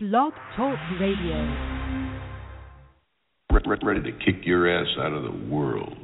Blog Talk Radio. Ready to kick your ass out of the world.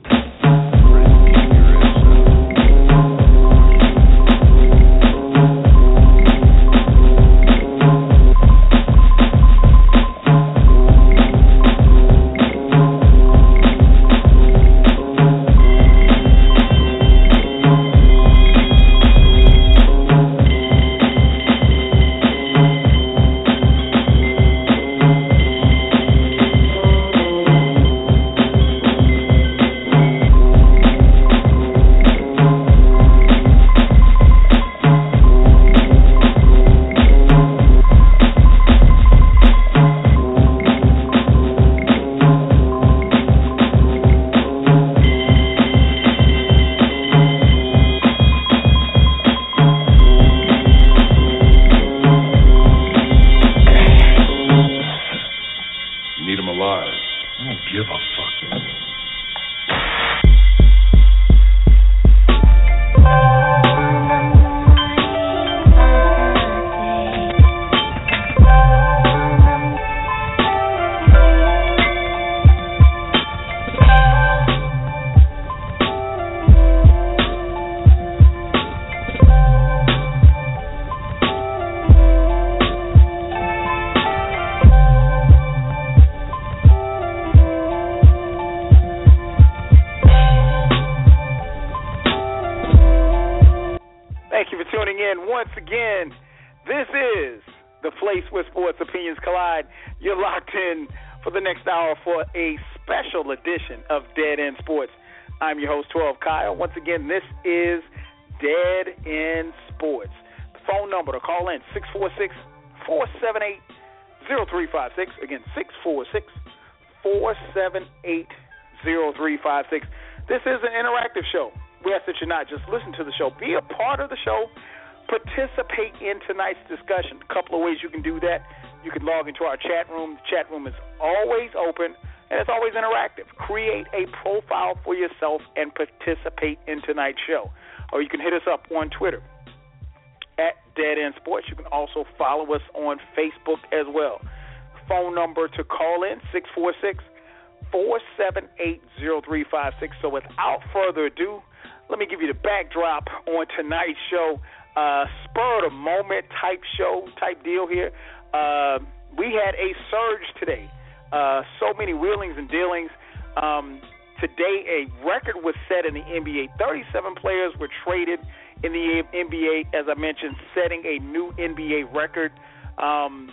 Your host, 12 Kyle. Once again, this is Dead End Sports. The phone number to call in 646 478 0356. Again, 646 478 0356. This is an interactive show. We ask that you not just listen to the show, be a part of the show, participate in tonight's discussion. A couple of ways you can do that. You can log into our chat room. The chat room is always open and it's always interactive. Create a profile for yourself and participate in tonight's show. Or you can hit us up on Twitter at Dead End Sports. You can also follow us on Facebook as well. Phone number to call in 646 478 0356. So without further ado, let me give you the backdrop on tonight's show. Uh, spur of the moment type show, type deal here. Uh, we had a surge today. Uh, so many wheelings and dealings. Um, today, a record was set in the NBA. 37 players were traded in the NBA, as I mentioned, setting a new NBA record. Um,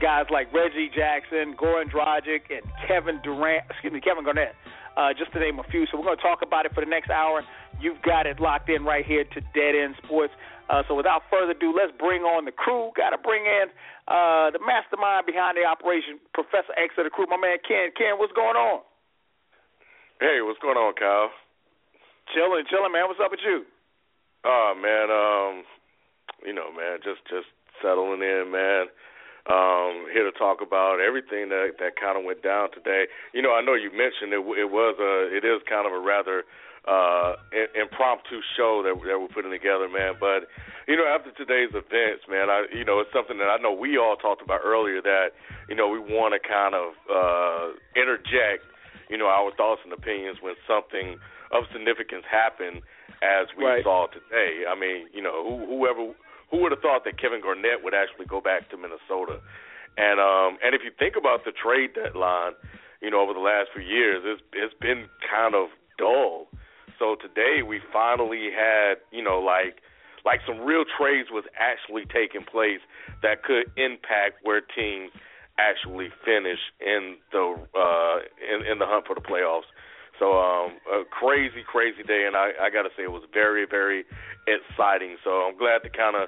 guys like Reggie Jackson, Goran Dragic, and Kevin Durant, excuse me, Kevin Garnett, uh, just to name a few. So we're going to talk about it for the next hour. You've got it locked in right here to Dead End Sports. Uh, so without further ado, let's bring on the crew. Got to bring in uh, the mastermind behind the operation, Professor X of the crew, my man Ken. Ken, what's going on? Hey, what's going on, Kyle? Chilling, chilling, man. What's up with you? Oh man, um, you know, man, just just settling in, man. Um, here to talk about everything that that kind of went down today. You know, I know you mentioned it. It was a, it is kind of a rather uh impromptu show that that we're putting together, man. But you know, after today's events, man, I you know it's something that I know we all talked about earlier that you know we want to kind of uh interject, you know, our thoughts and opinions when something of significance happened as we Right. saw today. I mean, you know, who, whoever who would have thought that Kevin Garnett would actually go back to Minnesota? And um and if you think about the trade deadline, you know, over the last few years, it's it's been kind of dull. So today we finally had, you know, like like some real trades was actually taking place that could impact where teams actually finish in the uh in, in the hunt for the playoffs. So um a crazy, crazy day and I, I gotta say it was very, very exciting. So I'm glad to kinda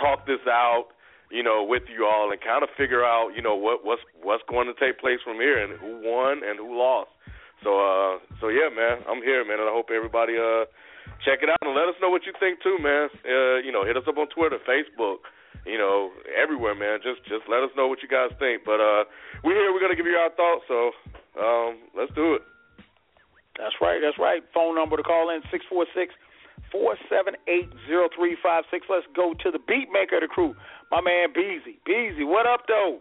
talk this out, you know, with you all and kind of figure out, you know, what what's what's going to take place from here and who won and who lost. So uh so yeah, man, I'm here, man, and I hope everybody uh check it out and let us know what you think too, man. Uh, you know, hit us up on Twitter, Facebook, you know, everywhere, man. Just just let us know what you guys think. But uh we're here, we're gonna give you our thoughts, so um let's do it. That's right. That's right. Phone number to call in six four six four seven eight zero three five six. Let's go to the beat maker of the crew, my man Beezy. Beezy, what up though?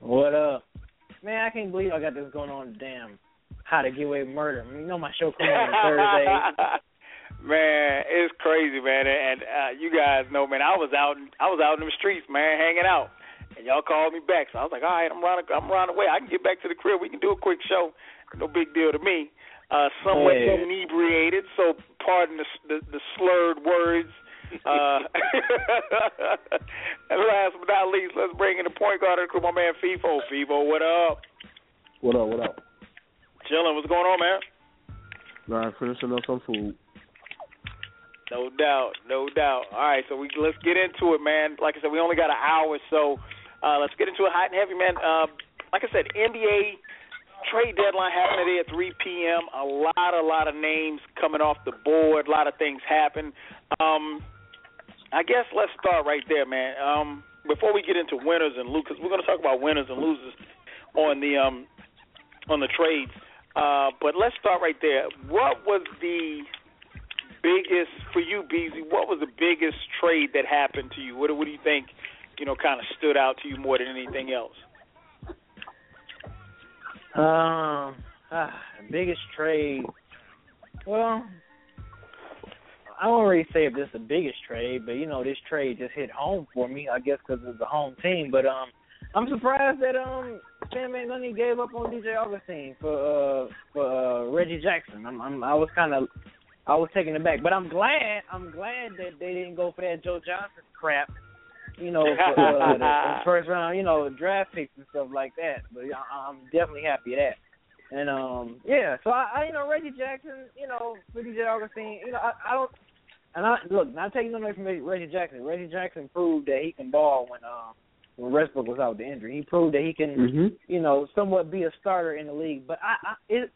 What up? Man, I can't believe I got this going on damn how to get away with murder. You know my show comes on Thursday. man, it's crazy, man. And uh you guys know, man, I was out I was out in the streets, man, hanging out. And y'all called me back. So I was like, All right, I'm running I'm running away. I can get back to the crib. We can do a quick show. No big deal to me. Uh somewhat Yeah. inebriated, so pardon the the, the slurred words. Uh, and last but not least, let's bring in the point guard of the crew, my man FIFO. FIFO, what up? What up? What up? Chilling. What's going on, man? Nah, finishing up some food. No doubt, no doubt. All right, so we let's get into it, man. Like I said, we only got an hour, so uh, let's get into it hot and heavy, man. Uh, like I said, NBA trade deadline happening today at 3 p.m. A lot, a lot of names coming off the board. A lot of things happen. Um, I guess let's start right there, man. Um, before we get into winners and losers, we're going to talk about winners and losers on the um, on the trades. Uh, but let's start right there. What was the biggest for you, Beezy? What was the biggest trade that happened to you? What, what do you think? You know, kind of stood out to you more than anything else. Um, ah, biggest trade. Well, I won't really say if this is the biggest trade, but you know, this trade just hit home for me. I guess because it's the home team. But um, I'm surprised that um, Stan Van Gundy gave up on DJ Augustine for uh for uh, Reggie Jackson. I'm, I'm I was kind of I was taken aback, but I'm glad I'm glad that they didn't go for that Joe Johnson crap. You know, for, uh, the, the first round, you know, draft picks and stuff like that. But I, I'm definitely happy of that. And um, yeah, so I, I you know Reggie Jackson, you know, for DJ Augustine, you know, I, I don't, and I look not taking nothing away from Reggie Jackson. Reggie Jackson proved that he can ball when um when Westbrook was out with the injury. He proved that he can, Mm-hmm. you know, somewhat be a starter in the league. But I, I it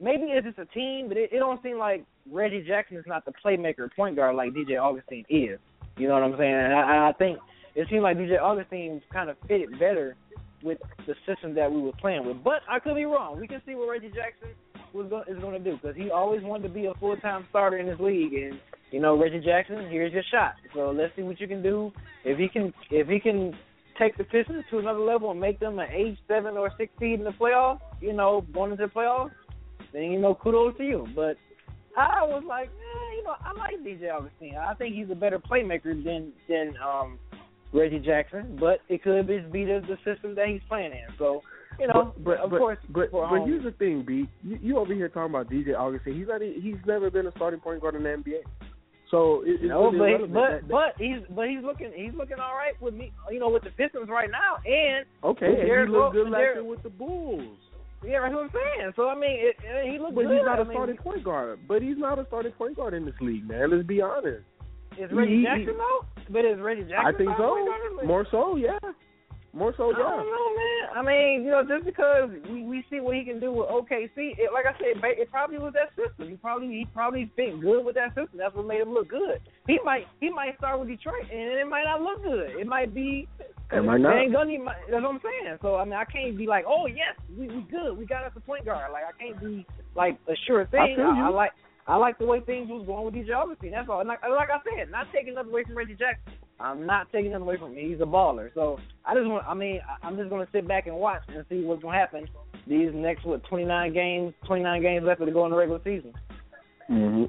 maybe it's just a team, but it, it don't seem like Reggie Jackson is not the playmaker point guard like DJ Augustine is. You know what I'm saying? And I, I think it seemed like DJ Augustine kind of fitted better with the system that we were playing with. But I could be wrong. We can see what Reggie Jackson was go, is going to do because he always wanted to be a full time starter in this league. And you know, Reggie Jackson, here's your shot. So let's see what you can do. If he can, if he can take the Pistons to another level and make them an eight, seven, or six seed in the playoffs, you know, going into the playoffs, then you know, kudos to you. But I was like, eh, you know, I like DJ Augustine. I think he's a better playmaker than than um Reggie Jackson, but it could just be the, the system that he's playing in. So, you know, but, but, of but, course, but, but um, here's the thing, B. You, you over here talking about DJ Augustine. He's not. He's never been a starting point guard in the NBA. So it, no, really but but but he's but he's looking he's looking all right with me. You know, with the Pistons right now, and okay, and he looked good last year with the Bulls. yeah, that's what I'm saying. So I mean, it, it, he looked But good. he's not I a mean, starting point guard. But he's not a starting point guard in this league, man. Let's be honest. Is Reggie he- Jackson though? But is Reggie Jackson? I think so. point guard in the league? More so, yeah. More so, I yeah. don't know, man. I mean, you know, just because we, we see what he can do with OKC, it, like I said, ba- it probably was that system. He probably he probably fit good with that system. That's what made him look good. He might he might start with Detroit, and it might not look good. It might be. It might not. Van Gundy might, that's what I'm saying. So I mean, I can't be like, oh yes, we we good. We got us a point guard. Like I can't be like a sure thing. you. I, I like I like the way things was going with DJ Augustine. That's all. And like, like I said, not taking nothing away from Reggie Jackson. I'm not taking him away from him. He's a baller. So I just want. I mean, I'm just going to sit back and watch and see what's going to happen these next what 29 games, 29 games left to go in the regular season. hmm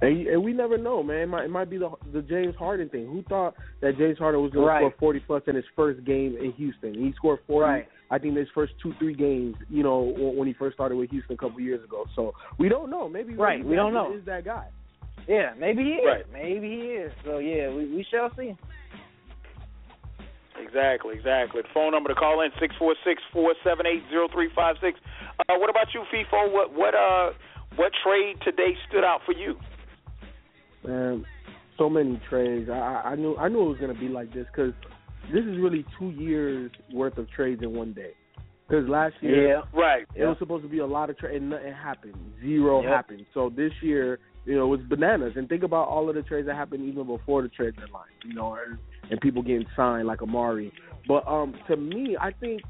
And, and we never know, man. It might, it might be the the James Harden thing. Who thought that James Harden was going Right. to score 40 plus in his first game in Houston? He scored 40. Right. I think his first two three games, you know, when when he first started with Houston a couple years ago. So we don't know. Maybe Right, we don't know. Is that guy? Yeah, maybe he is. Right. Maybe he is. So yeah, we we shall see. Exactly, exactly. The phone number to call in six four six four seven eight zero three five six. Uh, what about you, FIFO? What what uh what trade today stood out for you? Man, so many trades. I I I knew I knew it was gonna be like this because this is really two years worth of trades in one day. Because last year Yeah. Right. it was supposed to be a lot of trade and nothing happened. Zero Yep. happened. So this year, you know, it was bananas. And think about all of the trades that happened even before the trade deadline. You know, and, and people getting signed like Amar'e. But um, to me, I think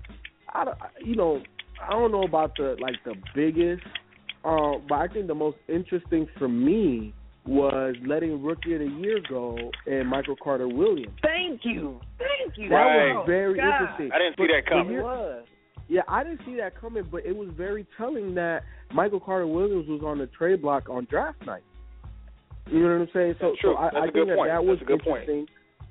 I you know I don't know about the like the biggest Uh, but I think the most interesting for me was letting Rookie of the Year go and Michael Carter Williams. Thank you, thank you. That Right. was very God. interesting. I didn't see But- that coming. It was. Yeah, I didn't see that coming, but it was very telling that Michael Carter Williams was on the trade block on draft night. You know what I'm saying? So, That's true. so I, That's I a think good that point. that was That's a good point. interesting.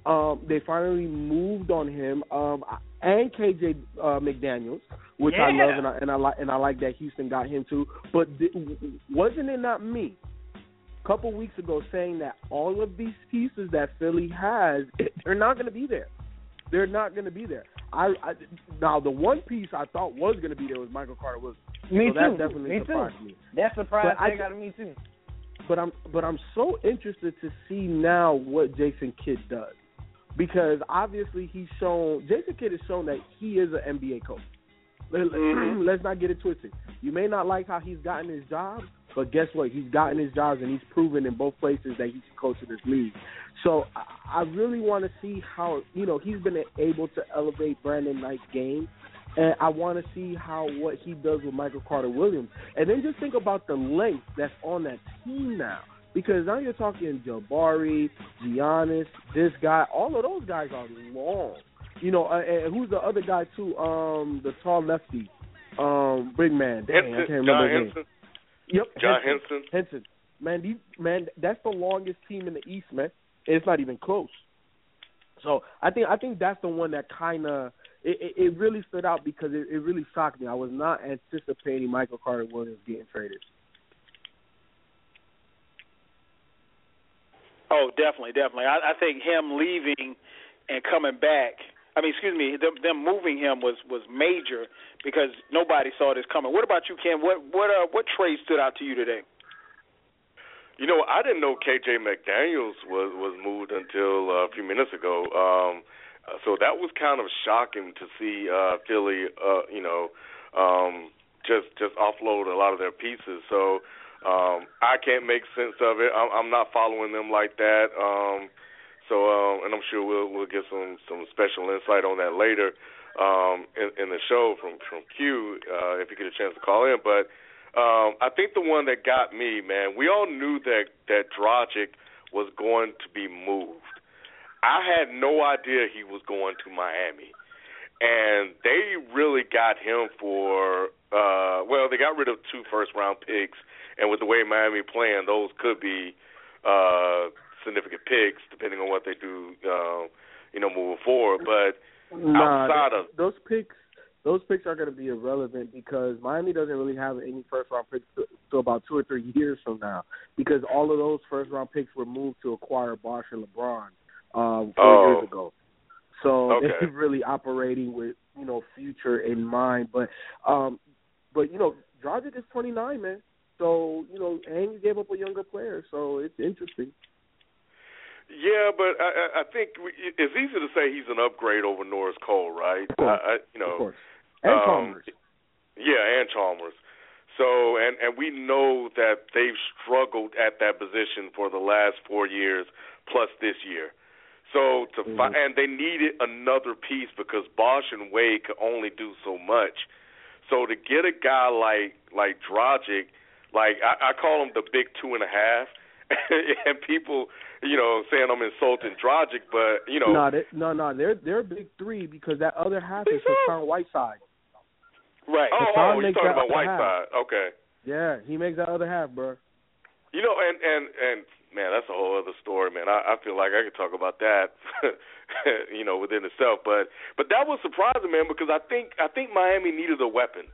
Um, they finally moved on him, um, and KJ uh, McDaniels, which I love, and I and I like and I like that Houston got him too. But th- wasn't it not me? A couple weeks ago saying that all of these pieces that Philly has, they're not going to be there. They're not going to be there. I, I now the one piece I thought was going to be there was Michael Carter Williams. Me so too. that definitely me too. surprised me. That surprised But I- got me too. But I'm but I'm so interested to see now what Jason Kidd does because obviously he's shown Jason Kidd has shown that he is an NBA coach. Mhm. Let's not get it twisted. You may not like how he's gotten his job, but guess what? He's gotten his jobs and he's proven in both places that he can coach in this league. So I, really want to see how you know he's been able to elevate Brandon Knight's game, and I want to see how what he does with Michael Carter Williams, and then just think about the length that's on that team now. Because now you're talking Jabari, Giannis, this guy, all of those guys are long. You know, uh, and who's the other guy too? Um, the tall lefty, um, big man. Dang, I can't remember John his name. Yep, John Henson. Henson. Henson. Man, these, man, that's the longest team in the East, man. It's not even close. So I think I think that's the one that kind of it, it, it really stood out because it, it really shocked me. I was not anticipating Michael Carter Williams getting traded. Oh, definitely, definitely. I, I think him leaving and coming back. I mean, excuse me, them, them moving him was was major because nobody saw this coming. What about you, Ken? What what uh what trade stood out to you today? You know, I didn't know KJ McDaniels was was moved until uh, a few minutes ago. Um, so that was kind of shocking to see uh, Philly, uh, you know, um, just just offload a lot of their pieces. So um, I can't make sense of it. I'm, I'm not following them like that. Um, so, um, and I'm sure we'll we'll get some some special insight on that later um, in, in the show from from Q uh, if you get a chance to call in. But um, I think the one that got me, man, we all knew that that Dragic was going to be moved. I had no idea he was going to Miami, and they really got him for uh, well, they got rid of two first round picks, and with the way Miami playing, those could be uh, significant picks depending on what they do, uh, you know, moving forward. But Nah, outside of those picks, those picks are going to be irrelevant because Miami doesn't really have any first round picks to about two or three years from now because all of those first round picks were moved to acquire Bosh and LeBron um, four Oh. years ago. So Okay. they're really operating with you know future in mind. But um, but you know, Dragic is 29, man. So you know, and you gave up a younger player, so it's interesting. Yeah, but I, I I think we, it's easy to say he's an upgrade over Norris Cole, right? Of course. I, I, you know, of course. And um, Chalmers. Yeah, and Chalmers. So, and and we know that they've struggled at that position for the last four years, plus this year. So to fi- Mhm. and they needed another piece because Bosh and Wade could only do so much. So to get a guy like like Dragic, like I, I call him the big two and a half, and people, you know, saying I'm insulting Dragic, but you know, No, they, no, no, they're they're big three because that other half is? Hassan Whiteside. Right. oh, Hassan oh, oh you're talking about other half. Whiteside, okay. Yeah, he makes that other half, bro. You know, and and and man, that's a whole other story, man. I, I feel like I could talk about that, you know, within itself. But but that was surprising, man, because I think I think Miami needed a weapon,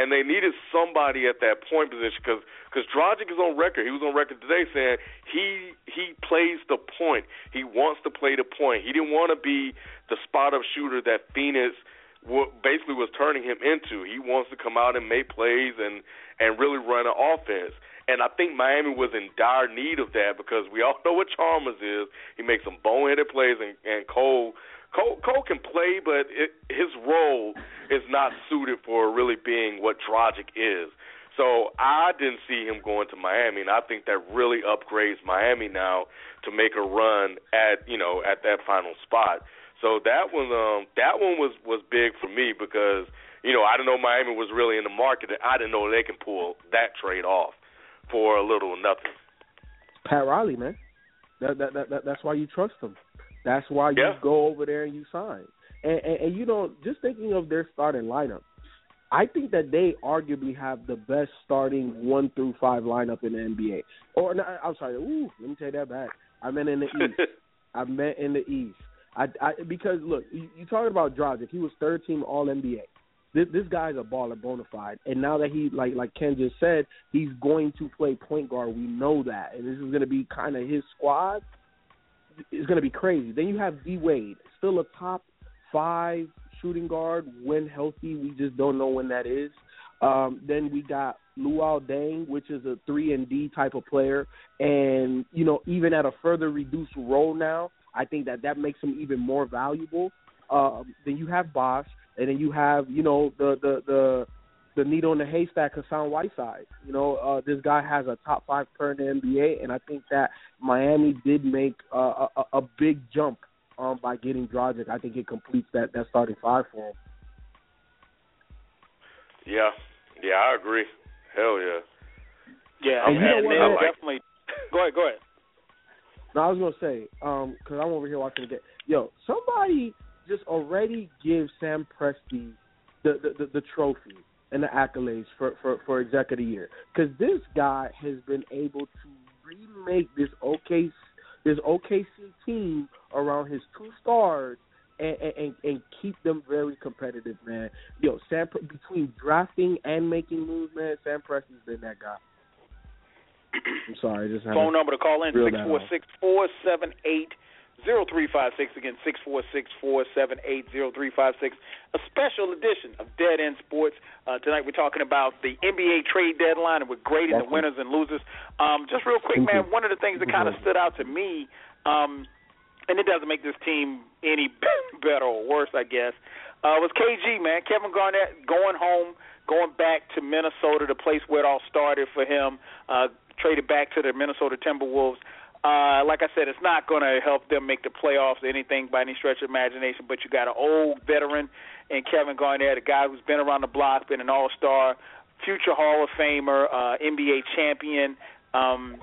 and they needed somebody at that point position because because Dragic is on record. He was on record today saying he he plays the point. He wants to play the point. He didn't want to be the spot up shooter that Phoenix wa- basically was turning him into. He wants to come out and make plays and and really run an offense. And I think Miami was in dire need of that because we all know what Chalmers is. He makes some boneheaded plays, and, and Cole, Cole, Cole can play, but it, his role is not suited for really being what Dragic is. So I didn't see him going to Miami, and I think that really upgrades Miami now to make a run at you know at that final spot. So that one, um, that one was was big for me because you know, I didn't know Miami was really in the market. and I didn't know they can pull that trade off for a little nothing. Pat Riley, man. That, that, that, that that's why you trust him. That's why you yeah. go over there and you sign. And, and, and you know, just thinking of their starting lineup, I think that they arguably have the best starting one through five lineup in the NBA. Or no, I'm sorry, ooh, let me take that back. I meant in the East. I meant in the East. I, I because look, you, you talking about Dragic. He was third team All NBA. This this guy's a baller bona fide. And now that he like like Ken just said, he's going to play point guard. We know that, and this is going to be kind of his squad. It's going to be crazy. Then you have D Wade, still a top five shooting guard when healthy. We just don't know when that is. Um, then we got Luol Deng, which is a three and D type of player, and you know even at a further reduced role now, I think that that makes him even more valuable. Um, then you have Bosh, and then you have you know the the the the needle in the haystack, Hassan Whiteside. You know, uh, this guy has a top five player in the NBA, and I think that Miami did make uh, a, a big jump um, by getting Dragic. I think it completes that that starting five for him. Yeah, yeah, I agree. Hell yeah. Yeah, and, and, you know what, and like, definitely. Go ahead, go ahead. No, I was gonna say, um, because I'm over here watching the game. Yo, somebody just already give Sam Presti the the, the, the trophy and the accolades for for for exec of the year because this guy has been able to remake this OKC this OKC team around his two stars and, and and keep them very competitive, man. Yo, Sam between drafting and making moves, man, Sam Presti's been that guy. I'm sorry, just phone number to call in six four six four seven eight zero three five six again six four six four seven eight zero three five six. A special edition of Dead End Sports. Uh, tonight we're talking about the NBA trade deadline and we're grading the Definitely. winners and losers. Um, just real quick, man. One of the things that kind of stood out to me, um, and it doesn't make this team any better or worse, I guess, uh, was KG, man. Kevin Garnett going home, going back to Minnesota, the place where it all started for him. Uh, traded back to the Minnesota Timberwolves. Uh, like I said, it's not going to help them make the playoffs or anything by any stretch of imagination. But you got an old veteran in Kevin Garnett, a guy who's been around the block, been an All-Star, future Hall of Famer, uh, NBA champion. Um,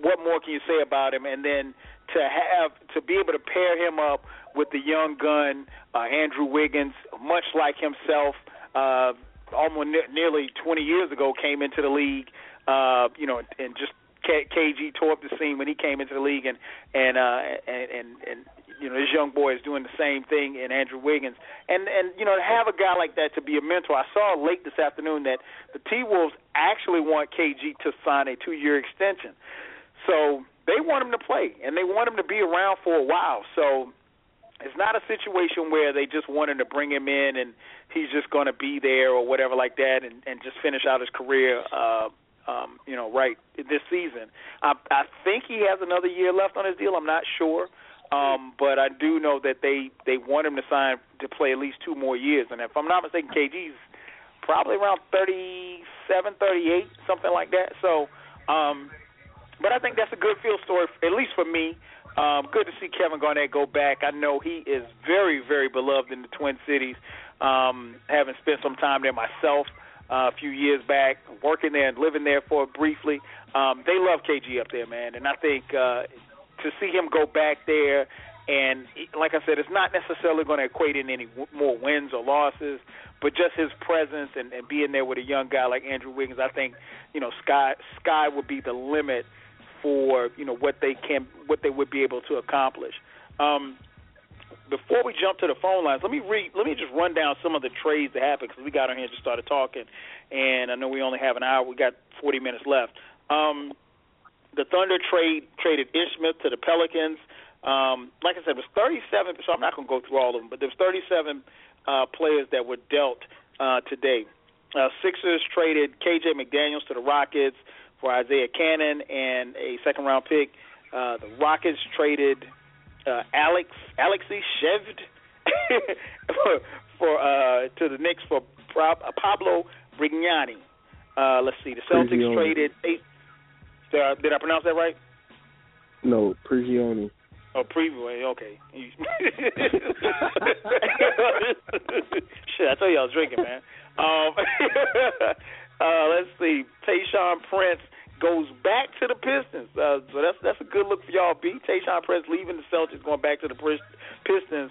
what more can you say about him? And then to have to be able to pair him up with the young gun uh, Andrew Wiggins, much like himself, uh, almost ne- nearly 20 years ago, came into the league. Uh, you know, and just KG tore up the scene when he came into the league, and and uh, and, and and you know this young boy is doing the same thing in Andrew Wiggins, and and you know to have a guy like that to be a mentor. I saw late this afternoon that the T Wolves actually want KG to sign a two-year extension, so they want him to play and they want him to be around for a while. So it's not a situation where they just want him to bring him in and he's just going to be there or whatever like that and, and just finish out his career. Uh, um, you know, right this season. I, I think he has another year left on his deal. I'm not sure, um, but I do know that they they want him to sign to play at least two more years. And if I'm not mistaken, KG's probably around 37, 38, something like that. So, um, but I think that's a good field story, at least for me. Um, good to see Kevin Garnett go back. I know he is very, very beloved in the Twin Cities. Um, having spent some time there myself uh, a few years back, working there and living there for briefly. Um, they love KG up there, man, and I think uh, to see him go back there, and like I said, it's not necessarily going to equate in any w- more wins or losses, but just his presence and, and being there with a young guy like Andrew Wiggins, I think you know sky sky would be the limit for you know what they can what they would be able to accomplish. Um, before we jump to the phone lines, let me read. Let me just run down some of the trades that happened because we got on here and just started talking, and I know we only have an hour. We got 40 minutes left. Um, the Thunder trade traded Ish Smith to the Pelicans. Um, like I said, it was 37. So I'm not going to go through all of them, but there was 37 uh, players that were dealt uh, today. Uh, Sixers traded KJ McDaniels to the Rockets for Isaiah Cannon and a second round pick. Uh, the Rockets traded uh, Alex Alexei Shved for, for uh, to the Knicks for Pro- Pablo Brignani. Uh, let's see. The Celtics Prigioni. traded. Eight, did, I, did I pronounce that right? No, Prigioni. Oh, preview. eh, Okay. Shit, I told know y'all drinking, man. Um, uh, let's see. Tayshaun Prince goes back to the Pistons. Uh, so that's that's a good look for y'all. B. Tayshaun Prince leaving the Celtics, going back to the Pistons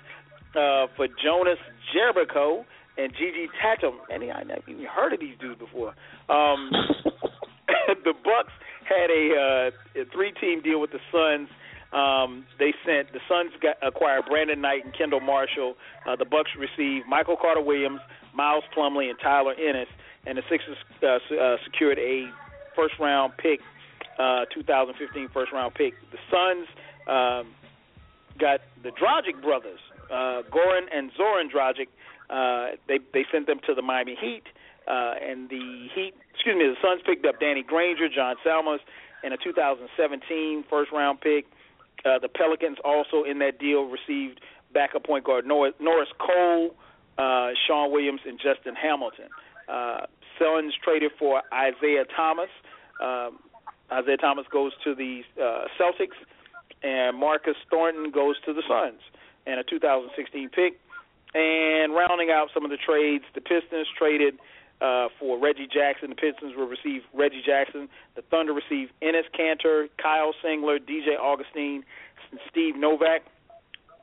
uh, for Jonas Jerebko and Gigi Datome. And I never even heard of these dudes before. Um, the Bucks had a, uh, a three-team deal with the Suns. Um, they sent the Suns got, acquired Brandon Knight and Kendall Marshall. Uh, the Bucks received Michael Carter Williams, Miles Plumlee, and Tyler Ennis, and the Sixers uh, uh, secured a first-round pick, uh, 2015 first-round pick. The Suns um, got the Dragic brothers, uh, Goran and Zoran Dragic. Uh, they they sent them to the Miami Heat, uh, and the Heat, excuse me, the Suns picked up Danny Granger, John Salmons, and a 2017 first-round pick. Uh, the Pelicans also in that deal received backup point guard Norris, Norris Cole, uh, Shawne Williams, and Justin Hamilton. Uh, Suns traded for Isaiah Thomas. Um, Isaiah Thomas goes to the uh, Celtics, and Marcus Thornton goes to the Suns, and a 2016 pick. And rounding out some of the trades, the Pistons traded uh, for Reggie Jackson. The Pistons will receive Reggie Jackson. The Thunder receive Enes Kanter, Kyle Singler, DJ Augustin, and Steve Novak.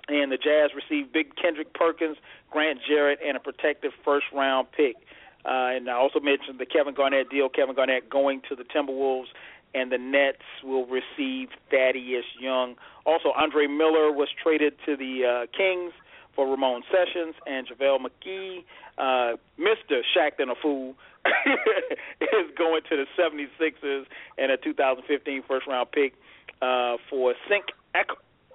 And the Jazz receive Big Kendrick Perkins, Grant Jerrett, and a protected first round pick. Uh, and I also mentioned the Kevin Garnett deal. Kevin Garnett going to the Timberwolves, and the Nets will receive Thaddeus Young. Also, Andre Miller was traded to the uh, Kings for Ramon Sessions and JaVale McGee. Uh, Mr. Shaqtin' a Fool is going to the 76ers and a 2015 first round pick uh, for Sync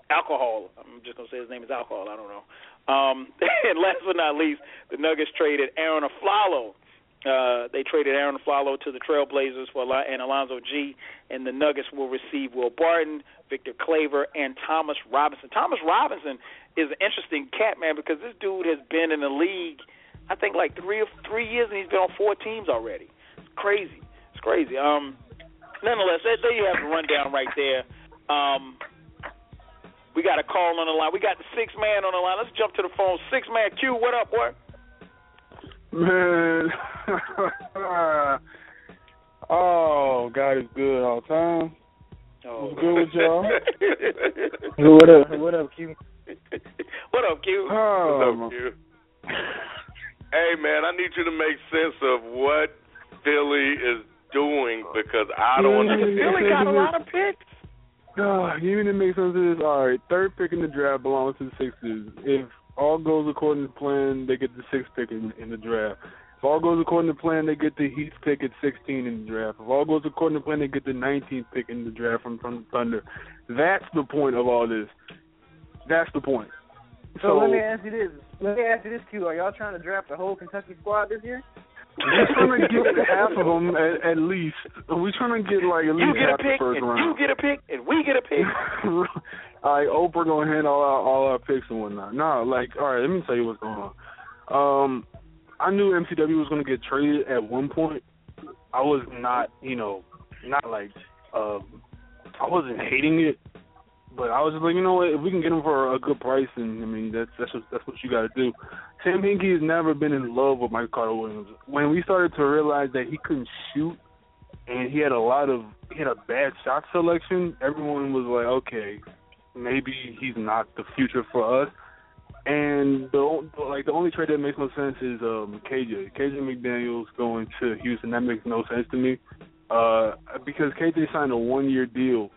Alcohol. I'm just going to say his name is Alcohol. I don't know. Um, and last but not least, the Nuggets traded Arron Afflalo. Uh, they traded Arron Afflalo to the Trailblazers for and Alonzo Gee, and the Nuggets will receive Will Barton, Victor Claver, and Thomas Robinson. Thomas Robinson is an interesting cat, man, because this dude has been in the league, I think, like three three years, and he's been on four teams already. It's crazy. It's crazy. Um, nonetheless, there you have the rundown right there. Um, we got a call on the line. We got the six man on the line. Let's jump to the phone. Six man Q, what up, boy? Man, oh, God is good all the time. Oh. What's good with y'all? what up? What up, Q? what up, Q? Oh, What's up, Q? hey, man, I need you to make sense of what Philly is doing because I don't Yeah, understand. Philly got a lot of picks. You need to make sense of this. All right, third pick in the draft belongs to the Sixers. If all goes according to plan, they get the sixth pick in, in the draft. If all goes according to plan, they get the Heat pick at 16 in the draft. If all goes according to plan, they get the 19th pick in the draft from, from the Thunder. That's the point of all this. That's the point. So, let me ask you this. Let me ask you this, Q. Are y'all trying to draft the whole Kentucky squad this year? We're trying to get half of them at, at least. We're trying to get like at You least get a half pick, the first round. you get a pick, and we get a pick. all right, Oprah gonna hand all our all our picks and whatnot. No, like, all right, let me tell you what's going on. Um, I knew MCW was gonna get traded at one point. I was not, you know, not like, um, I wasn't hating it, but I was just like, you know what, if we can get him for a good price, and I mean, that's that's just, that's what you got to do. Sam Hinkie has never been in love with Mike Carter Williams. When we started to realize that he couldn't shoot and he had a lot of he had a bad shot selection, everyone was like, okay, maybe he's not the future for us. And the like the only trade that makes no sense is um KJ. KJ McDaniels going to Houston. That makes no sense to me. Uh because KJ signed a one year deal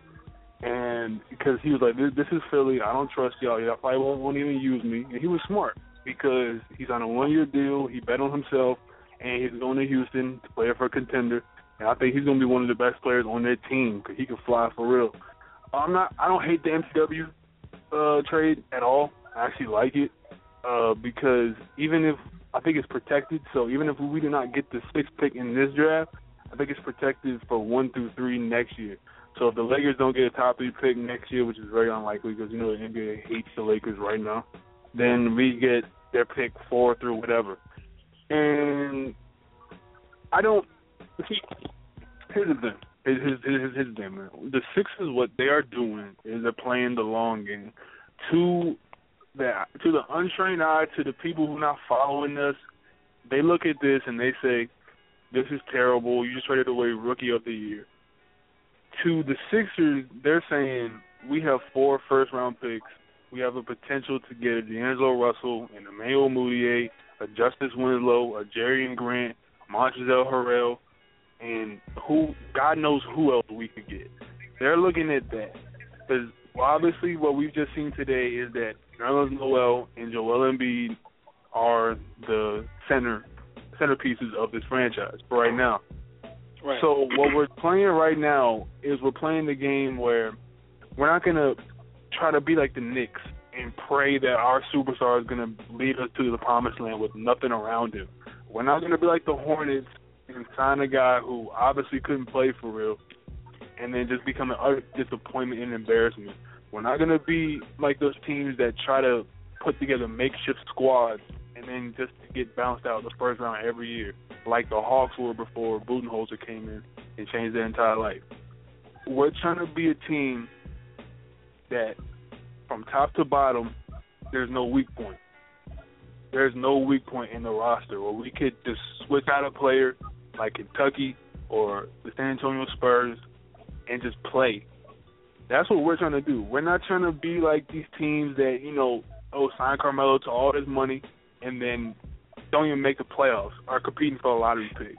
and because he was like, This this is Philly, I don't trust y'all, y'all probably won't, won't even use me and he was smart because he's on a one year deal, he bet on himself and he's going to Houston to play for a contender. And I think he's going to be one of the best players on their team because he can fly for real. I'm not. I don't hate the MCW uh, trade at all. I actually like it uh, because even if I think it's protected, so even if we do not get the sixth pick in this draft, I think it's protected for one through three next year. So if the Lakers don't get a top three pick next year, which is very unlikely because you know the NBA hates the Lakers right now, then we get their pick four through whatever. And I don't see. Here's the thing. Here's, here's the thing, man. The Sixers, what they are doing is they're playing the long game. To the to the untrained eye, to the people who are not following us, they look at this and they say, "This is terrible. You just traded away rookie of the year." To the Sixers, they're saying we have four first round picks. We have a potential to get a D'Angelo Russell and Emmanuel Mudiay, a Justice Winslow, a Jerian Grant, Montrezl Harrell, and who God knows who else we could get. They're looking at that because obviously what we've just seen today is that Nerlens Noel and Joel Embiid are the center centerpieces of this franchise for right now. Right. So what we're playing right now is we're playing the game where we're not gonna try to be like the Knicks and pray that our superstar is gonna lead us to the promised land with nothing around him. We're not gonna be like the Hornets and sign a guy who obviously couldn't play for real and then just become an utter disappointment and embarrassment. We're not gonna be like those teams that try to put together makeshift squads and then just to get bounced out the first round every year, like the Hawks were before Budenholzer came in and changed their entire life. We're trying to be a team that, from top to bottom, there's no weak point. There's no weak point in the roster where we could just switch out a player like Kentucky or the San Antonio Spurs and just play. That's what we're trying to do. We're not trying to be like these teams that, you know, oh, sign Carmelo to all this money and then don't even make the playoffs are competing for a lottery pick.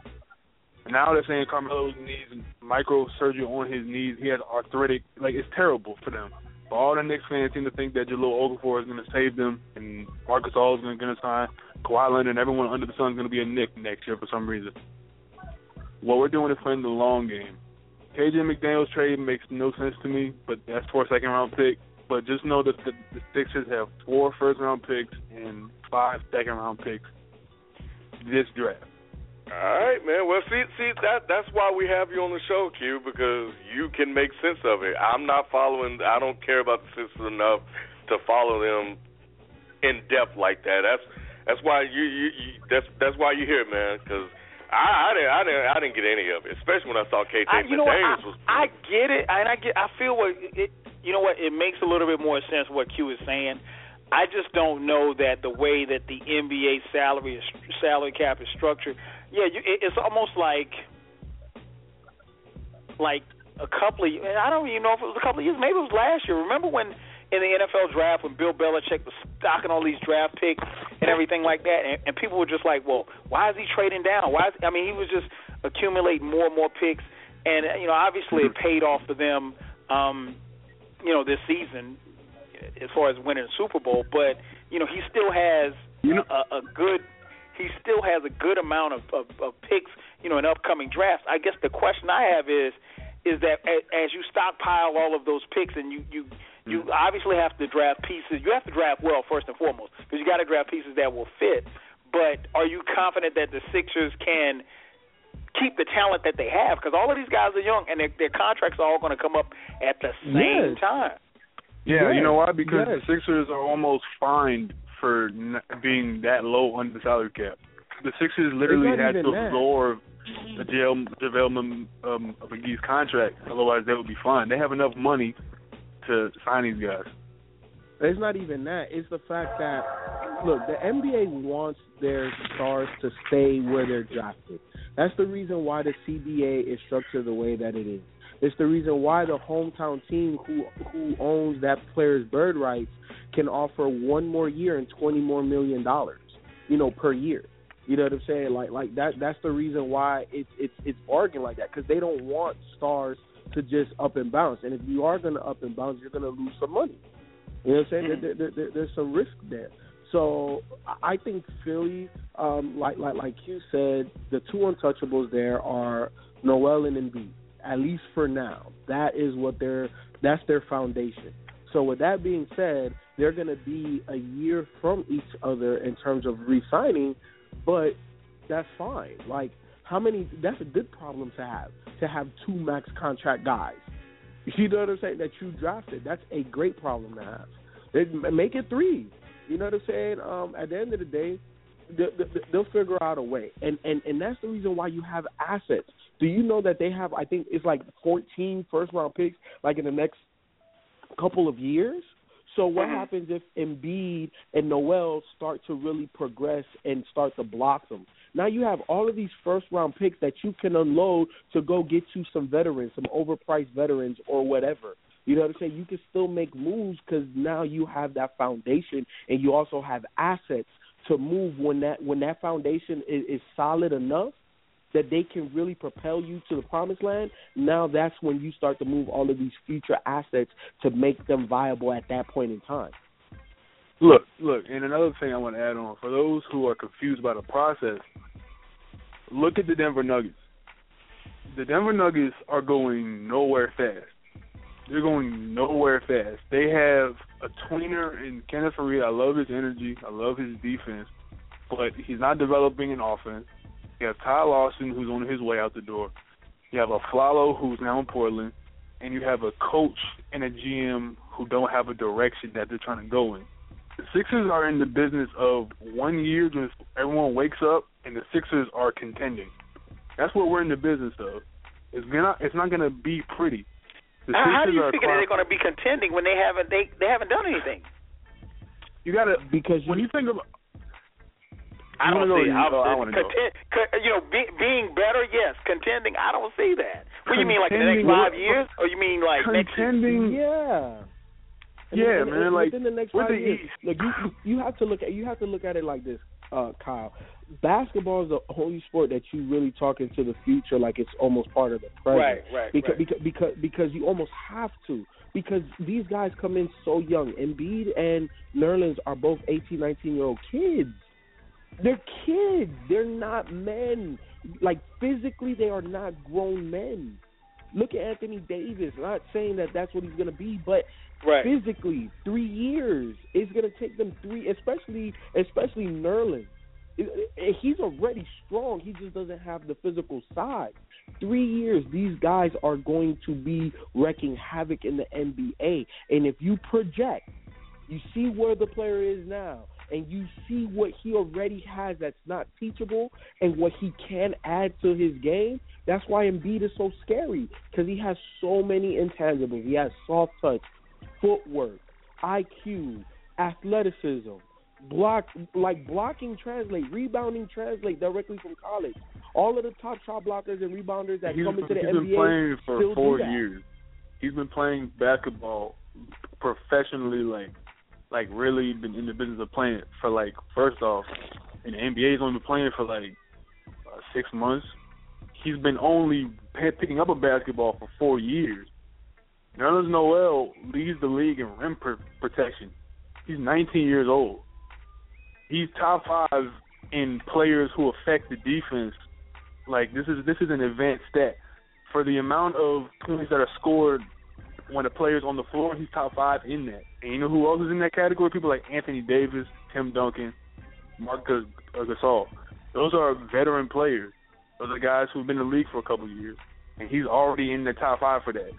Now they're saying Carmelo needs microsurgery on his knees. He has arthritic. Like it's terrible for them. But all the Knicks fans seem to think that Jahlil Okafor is going to save them, and Marc Gasol is going to sign Kawhi Leonard, and everyone under the sun is going to be a Knick next year for some reason. What we're doing is playing the long game. KJ McDaniels trade makes no sense to me, but that's for a second round pick. But just know that the, the Sixers have four first round picks and five second round picks this draft. All right, man. Well, see, see that that's why we have you on the show, Q, because you can make sense of it. I'm not following. I don't care about the Sixers enough to follow them in depth like that. That's that's why you you, you that's that's why you're here, man. Because I, I didn't I didn't I didn't get any of it, especially when I saw KJ I, you know I, was. I get it, and I get. I feel what it. You know what? It makes a little bit more sense what Q is saying. I just don't know that the way that the NBA salary salary cap is structured. Yeah, you, it, it's almost like like a couple of. I don't even know if it was a couple of years. Maybe it was last year. Remember when in the NFL draft when Bill Belichick was stocking all these draft picks and everything like that, and, and people were just like, "Well, why is he trading down? Why?" Is, I mean, he was just accumulating more and more picks, and you know, obviously it paid off for them. Um, you know, this season as far as winning a Super Bowl, but you know, he still has You know- a, a good. He still has a good amount of, of, of picks, you know, in upcoming drafts. I guess the question I have is, is that as you stockpile all of those picks, and you you you mm-hmm. obviously have to draft pieces. You have to draft well first and foremost because you got to draft pieces that will fit. But are you confident that the Sixers can keep the talent that they have? Because all of these guys are young, and their, their contracts are all going to come up at the same Yes. time. Yeah, Yes, you know why? Because yes. the Sixers are almost fined for n- being that low under the salary cap. The Sixers literally not had to even that. absorb the JaVale JaVale um, McGee's contract. Otherwise, they would be fine. They have enough money to sign these guys. It's not even that. It's the fact that look, the NBA wants their stars to stay where they're drafted. That's the reason why the CBA is structured the way that it is. It's the reason why the hometown team who who owns that player's bird rights can offer one more year and twenty more million dollars, you know, per year. You know what I'm saying? Like like that. That's the reason why it's it's it's bargain like that because they don't want stars to just up and bounce. And if you are going to up and bounce, you're going to lose some money. You know what I'm saying? There, there, there, there's some risk there. So I think Philly, um, like like like you said, the two untouchables there are Noel and Embiid. At least for now, that is what their that's their foundation. So with that being said, they're going to be a year from each other in terms of re-signing, but that's fine. Like how many? That's a good problem to have to have two max contract guys. You know what I'm saying? That you drafted. That's a great problem to have. It, make it three. You know what I'm saying? Um, at the end of the day, they, they, they'll figure out a way, and and and that's the reason why you have assets. Do you know that they have? I think it's like 14 first round picks, like in the next couple of years. So what Mhm. happens if Embiid and Noel start to really progress and start to blossom? Now you have all of these first round picks that you can unload to go get you some veterans, some overpriced veterans or whatever. You know what I'm saying? You can still make moves because now you have that foundation and you also have assets to move when that when that foundation is, is solid enough that they can really propel you to the promised land. Now that's when you start to move all of these future assets to make them viable at that point in time. Look, look, and another thing I want to add on for those who are confused by the process, look at the Denver Nuggets. The Denver Nuggets are going nowhere fast. They're going nowhere fast. They have a tweener in Kenneth Faried. I love his energy. I love his defense, but he's not developing an offense. You have Ty Lawson, who's on his way out the door. You have a Flalo, who's now in Portland, and you have a coach and a GM who don't have a direction that they're trying to go in. The Sixers are in the business of one year just everyone wakes up and the Sixers are contending. That's what we're in the business of. It's gonna it's not gonna be pretty. The How, how do you are figure they're going to be contending when they haven't they they haven't done anything? You gotta Because when you think about I don't wanna see. know, I, you- I wanna know. co- you know, be, being better, yes. Contending, I don't see that. What do you mean, like in the next five years, or you mean like next year? contending yeah. And Yeah, and- man, and like, within the next five the years, East- look, you you have to look at you have to look at it like this, uh, Kyle. Basketball is the only sport that you really talk into the future, like it's almost part of the present. Right, right, because, right. because because because you almost have to because these guys come in so young. Embiid and Nerlens are both 18, 19 year old kids. They're kids. They're not men. Like physically, they are not grown men. Look at Anthony Davis. Not saying that that's what he's going to be, but Right. physically, three years. It's going to take them three, especially especially it- He's already strong. He just doesn't have the physical side. Three years, these guys are going to be wrecking havoc in the NBA. And if you project, you see where the player is now, and you see what he already has that's not teachable, and what he can add to his game. That's why Embiid is so scary because he has so many intangibles. He has soft touch, footwork, IQ, athleticism, block like blocking translate, rebounding translate directly from college. All of the top shot blockers and rebounders that he's, come into the he's NBA been playing for four years. He's been playing basketball professionally, like like really been in the business of playing it for like first off, in the NBA he's only been playing for like uh, six months. He's been only p- picking up a basketball for four years. Nerlens Noel leads the league in rim pr- protection. He's 19 years old. He's top five in players who affect the defense. Like this is this is an advanced stat for the amount of points that are scored when a player's on the floor. He's top five in that. And you know who else is in that category? People like Anthony Davis, Tim Duncan, Marc uh, Gasol. Those are veteran players. Those are guys who've been in the league for a couple of years, and he's already in the top five for that.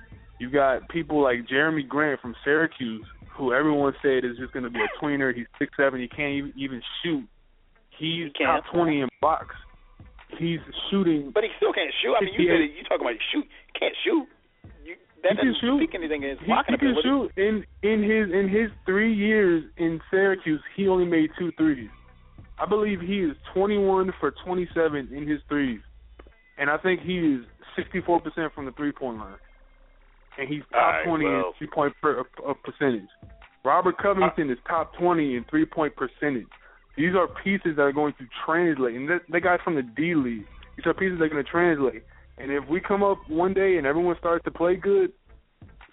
You got people like Jerami Grant from Syracuse, who everyone said is just going to be a tweener. He's six seven. He can't even, even shoot. He's He top twenty in box. He's shooting. But he still can't shoot. I mean, you said it, you talking about shoot. He can't shoot. You, that He can doesn't shoot. speak anything against He, he can shoot. In in his in his three years in Syracuse, he only made two threes. I believe he is 21 for 27 in his threes, and I think he is 64 percent from the three point line, and he's top right, 20 well. in three point per, uh, percentage. Robert Covington is top 20 in three point percentage. These are pieces that are going to translate, and that, that guy's from the D League. These are pieces that are going to translate. And if we come up one day and everyone starts to play good,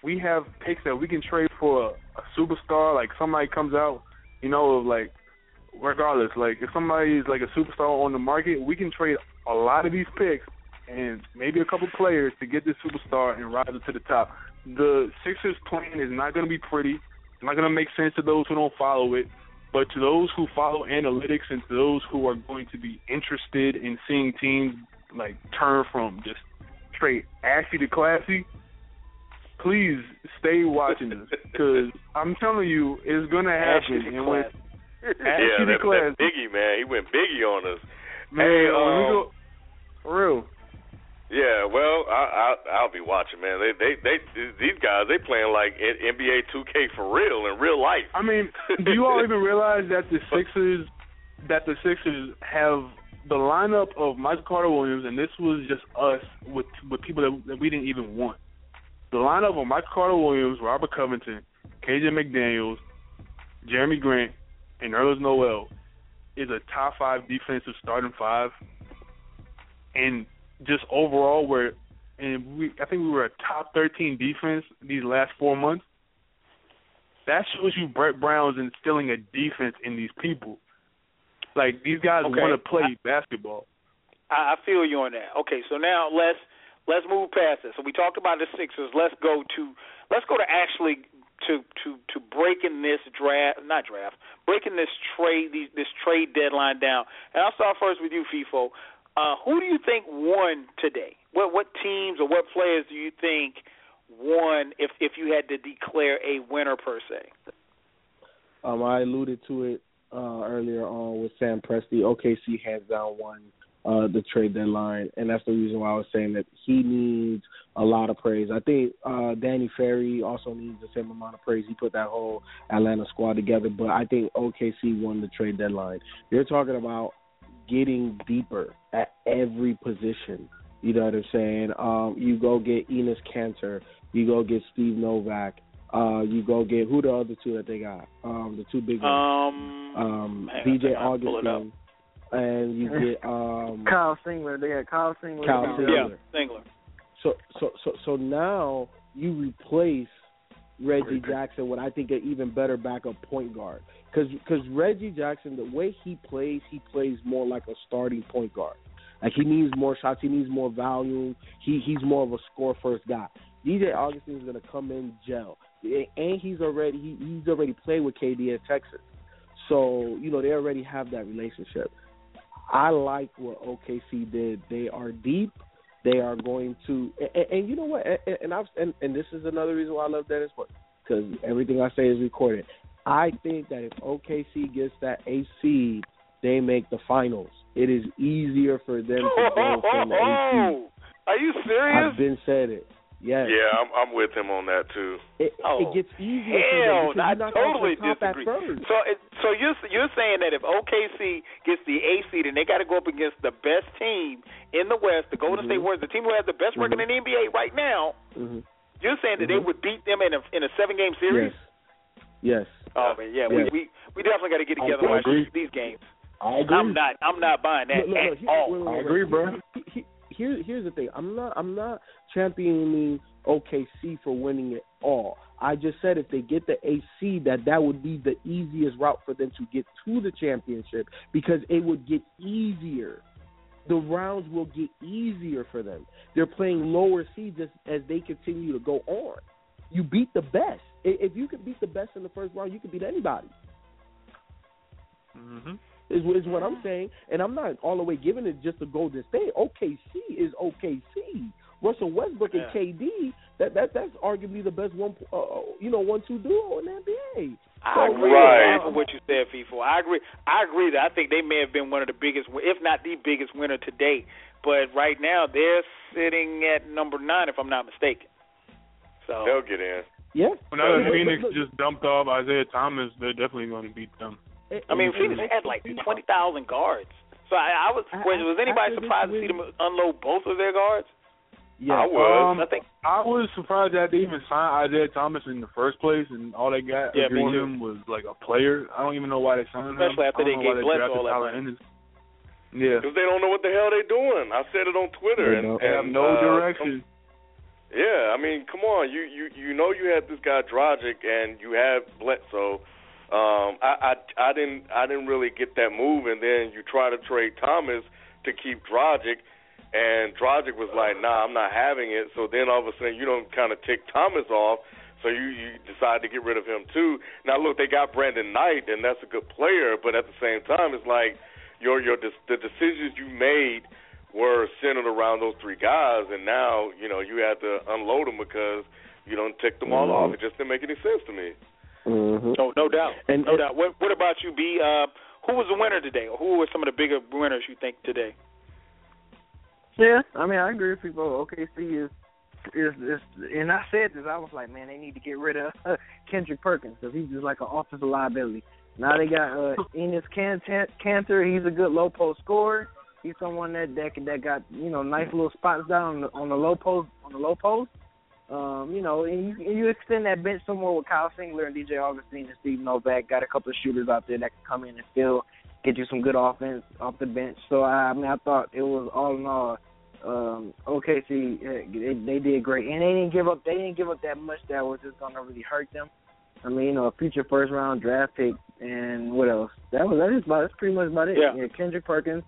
we have picks that we can trade for a, a superstar. Like somebody comes out, you know, like regardless, like if somebody is like a superstar on the market, we can trade a lot of these picks and maybe a couple players to get this superstar and rise to the top. The Sixers plan is not going to be pretty. It's not going to make sense to those who don't follow it. But to those who follow analytics and to those who are going to be interested in seeing teams like turn from just straight ashy to classy, please stay watching this because I'm telling you, it's going to happen. Ashley And when, Class. yeah, Ashley that, Class. that Biggie man, he went Biggie on us. man, Hey, um, go, for real. Yeah, well, I, I I'll be watching, man. They they they these guys they playing like NBA 2K for real in real life. I mean, do you all even realize that the Sixers that the Sixers have the lineup of Michael Carter Williams, and this was just us with with people that, that we didn't even want. The lineup of Michael Carter Williams, Robert Covington, KJ McDaniels, Jerami Grant, and Nerlens Noel is a top five defensive starting five, and just overall, we're and we I think we were a top thirteen defense these last four months. That shows you Brett Brown's instilling a defense in these people. Like these guys Okay. want to play I- basketball. I, I feel you on that. Okay, so now let's let's move past it. So we talked about the Sixers. Let's go to let's go to actually to to to breaking this draft, not draft, breaking this trade these, this trade deadline down. And I'll start first with you, FIFO. Uh, who do you think won today? What what teams or what players do you think won? If if you had to declare a winner per se. Um, I alluded to it uh, earlier on with Sam Presti. OKC hands down won uh, the trade deadline, and that's the reason why I was saying that he needs a lot of praise. I think uh, Danny Ferry also needs the same amount of praise. He put that whole Atlanta squad together, but I think OKC won the trade deadline. You're talking about getting deeper at every position. You know what I'm saying? Um, you go get Enes Kanter. You go get Steve Novak. Uh, you go get who the other two that they got? Um, the two big ones. Um, Um, man, DJ think I'll pull it up. Augustin, and you get um, Kyle Singler. They had Kyle Singler. Kyle Singler. yeah, Singler. so so so so now you replace Reggie Jackson with I think an even better backup point guard because because Reggie Jackson the way he plays he plays more like a starting point guard. Like he needs more shots. He needs more volume he he's more of a score first guy. DJ Augustin is going to come in gel and he's already he, he's already played with KD at Texas. So you know they already have that relationship. I like what OKC did. They are deep. They are going to, and, and you know what? And, and I've and, and this is another reason why I love Dennis because everything I say is recorded. I think that if OKC gets that eighth seed, they make the finals. It is easier for them to go from the eighth seed. Are you serious? I've been said it. Yes. Yeah, I'm I'm with him on that too. It, Oh, it gets easier Hell, for them I because you're not totally off the top disagree. So, it, so you're you're saying that if OKC gets the A seed and they got to go up against the best team in the West, the Golden Mhm. State Warriors, the team who has the best record Mhm. in the NBA right now, hmm you're saying that they Mhm. would beat them in a in a seven game series? Yes. Yes. Oh man, yeah, Yes. we, we we definitely got to get together and watch these, games. I agree. I'm not I'm not buying that at here- all. wait, wait, I agree, bro. He- he- Here, here's the thing. I'm not. I'm not championing OKC for winning it all. I just said if they get the AC, that that would be the easiest route for them to get to the championship because it would get easier. The rounds will get easier for them. They're playing lower seeds as, as they continue to go on. You beat the best. I- If you could beat the best in the first round, you could beat anybody hmm is, is what I'm saying. And I'm not all the way giving it just to Golden State. OKC is OKC. Russell Westbrook and KD, that that that's arguably the best one, uh, you know, one two duo in the NBA. I So, agree Right. with what you said, FIFO. I agree. I agree that I think they may have been one of the biggest, if not the biggest winner to date. But right now they're sitting at number nine, if I'm not mistaken. So They'll get in. Yeah. Well, now that Look, Phoenix look, just dumped off Isaiah Thomas, they're definitely going to beat them. I mean, Phoenix had like twenty thousand guards. So I, I was I- was, was anybody after this surprised to see them unload both of their guards? Yeah. I was. Um, I think I was surprised that they even signed Isaiah Thomas in the first place, and all they got Yeah, me for him was like a player. I don't even know why they signed him. Especially after I don't they know gave Bledsoe drafted all that Tyler money. Yeah, Because they don't know what the hell they're doing. I said it on Twitter. They and, don't. they have no uh, direction. Yeah, I mean, come on. You you you know you had this guy Dragic and you had Bledsoe. Um, I, I I didn't I didn't really get that move, and then you try to trade Thomas to keep Dragic, and Dragic was like, Nah, I'm not having it. So then all of a sudden you don't kind of tick Thomas off. So you you decide to get rid of him too. Now look, they got Brandon Knight, and that's a good player, but at the same time, it's like your your the decisions you made were centered around those three guys, and now you know you had to unload them because you don't tick them all off. It just didn't make any sense to me. Mhm. no, no doubt, And- no doubt. What what about you, B? Uh, who was the winner today, or who were some of the bigger winners you think today? Yeah, I mean, I agree with people. OKC is is is, and I said this. I was like, man, they need to get rid of uh, Kendrick Perkins because he's just like an offensive liability. Now they got uh, Enes Kanter. He's a good low post scorer. He's someone that that that got you know nice little spots down on the, on the low post on the low post. Um, you know, and you, and you extend that bench somewhere with Kyle Singler and DJ Augustin and Steve Novak. Got a couple of shooters out there that can come in and still get you some good offense off the bench. So I mean, I thought it was all in all um OKC they, they did great and they didn't give up they didn't give up that much that was just gonna really hurt them. I mean, you know, a future first round draft pick and what else? That was that is about that's pretty much about it. Yeah. yeah Kendrick Perkins,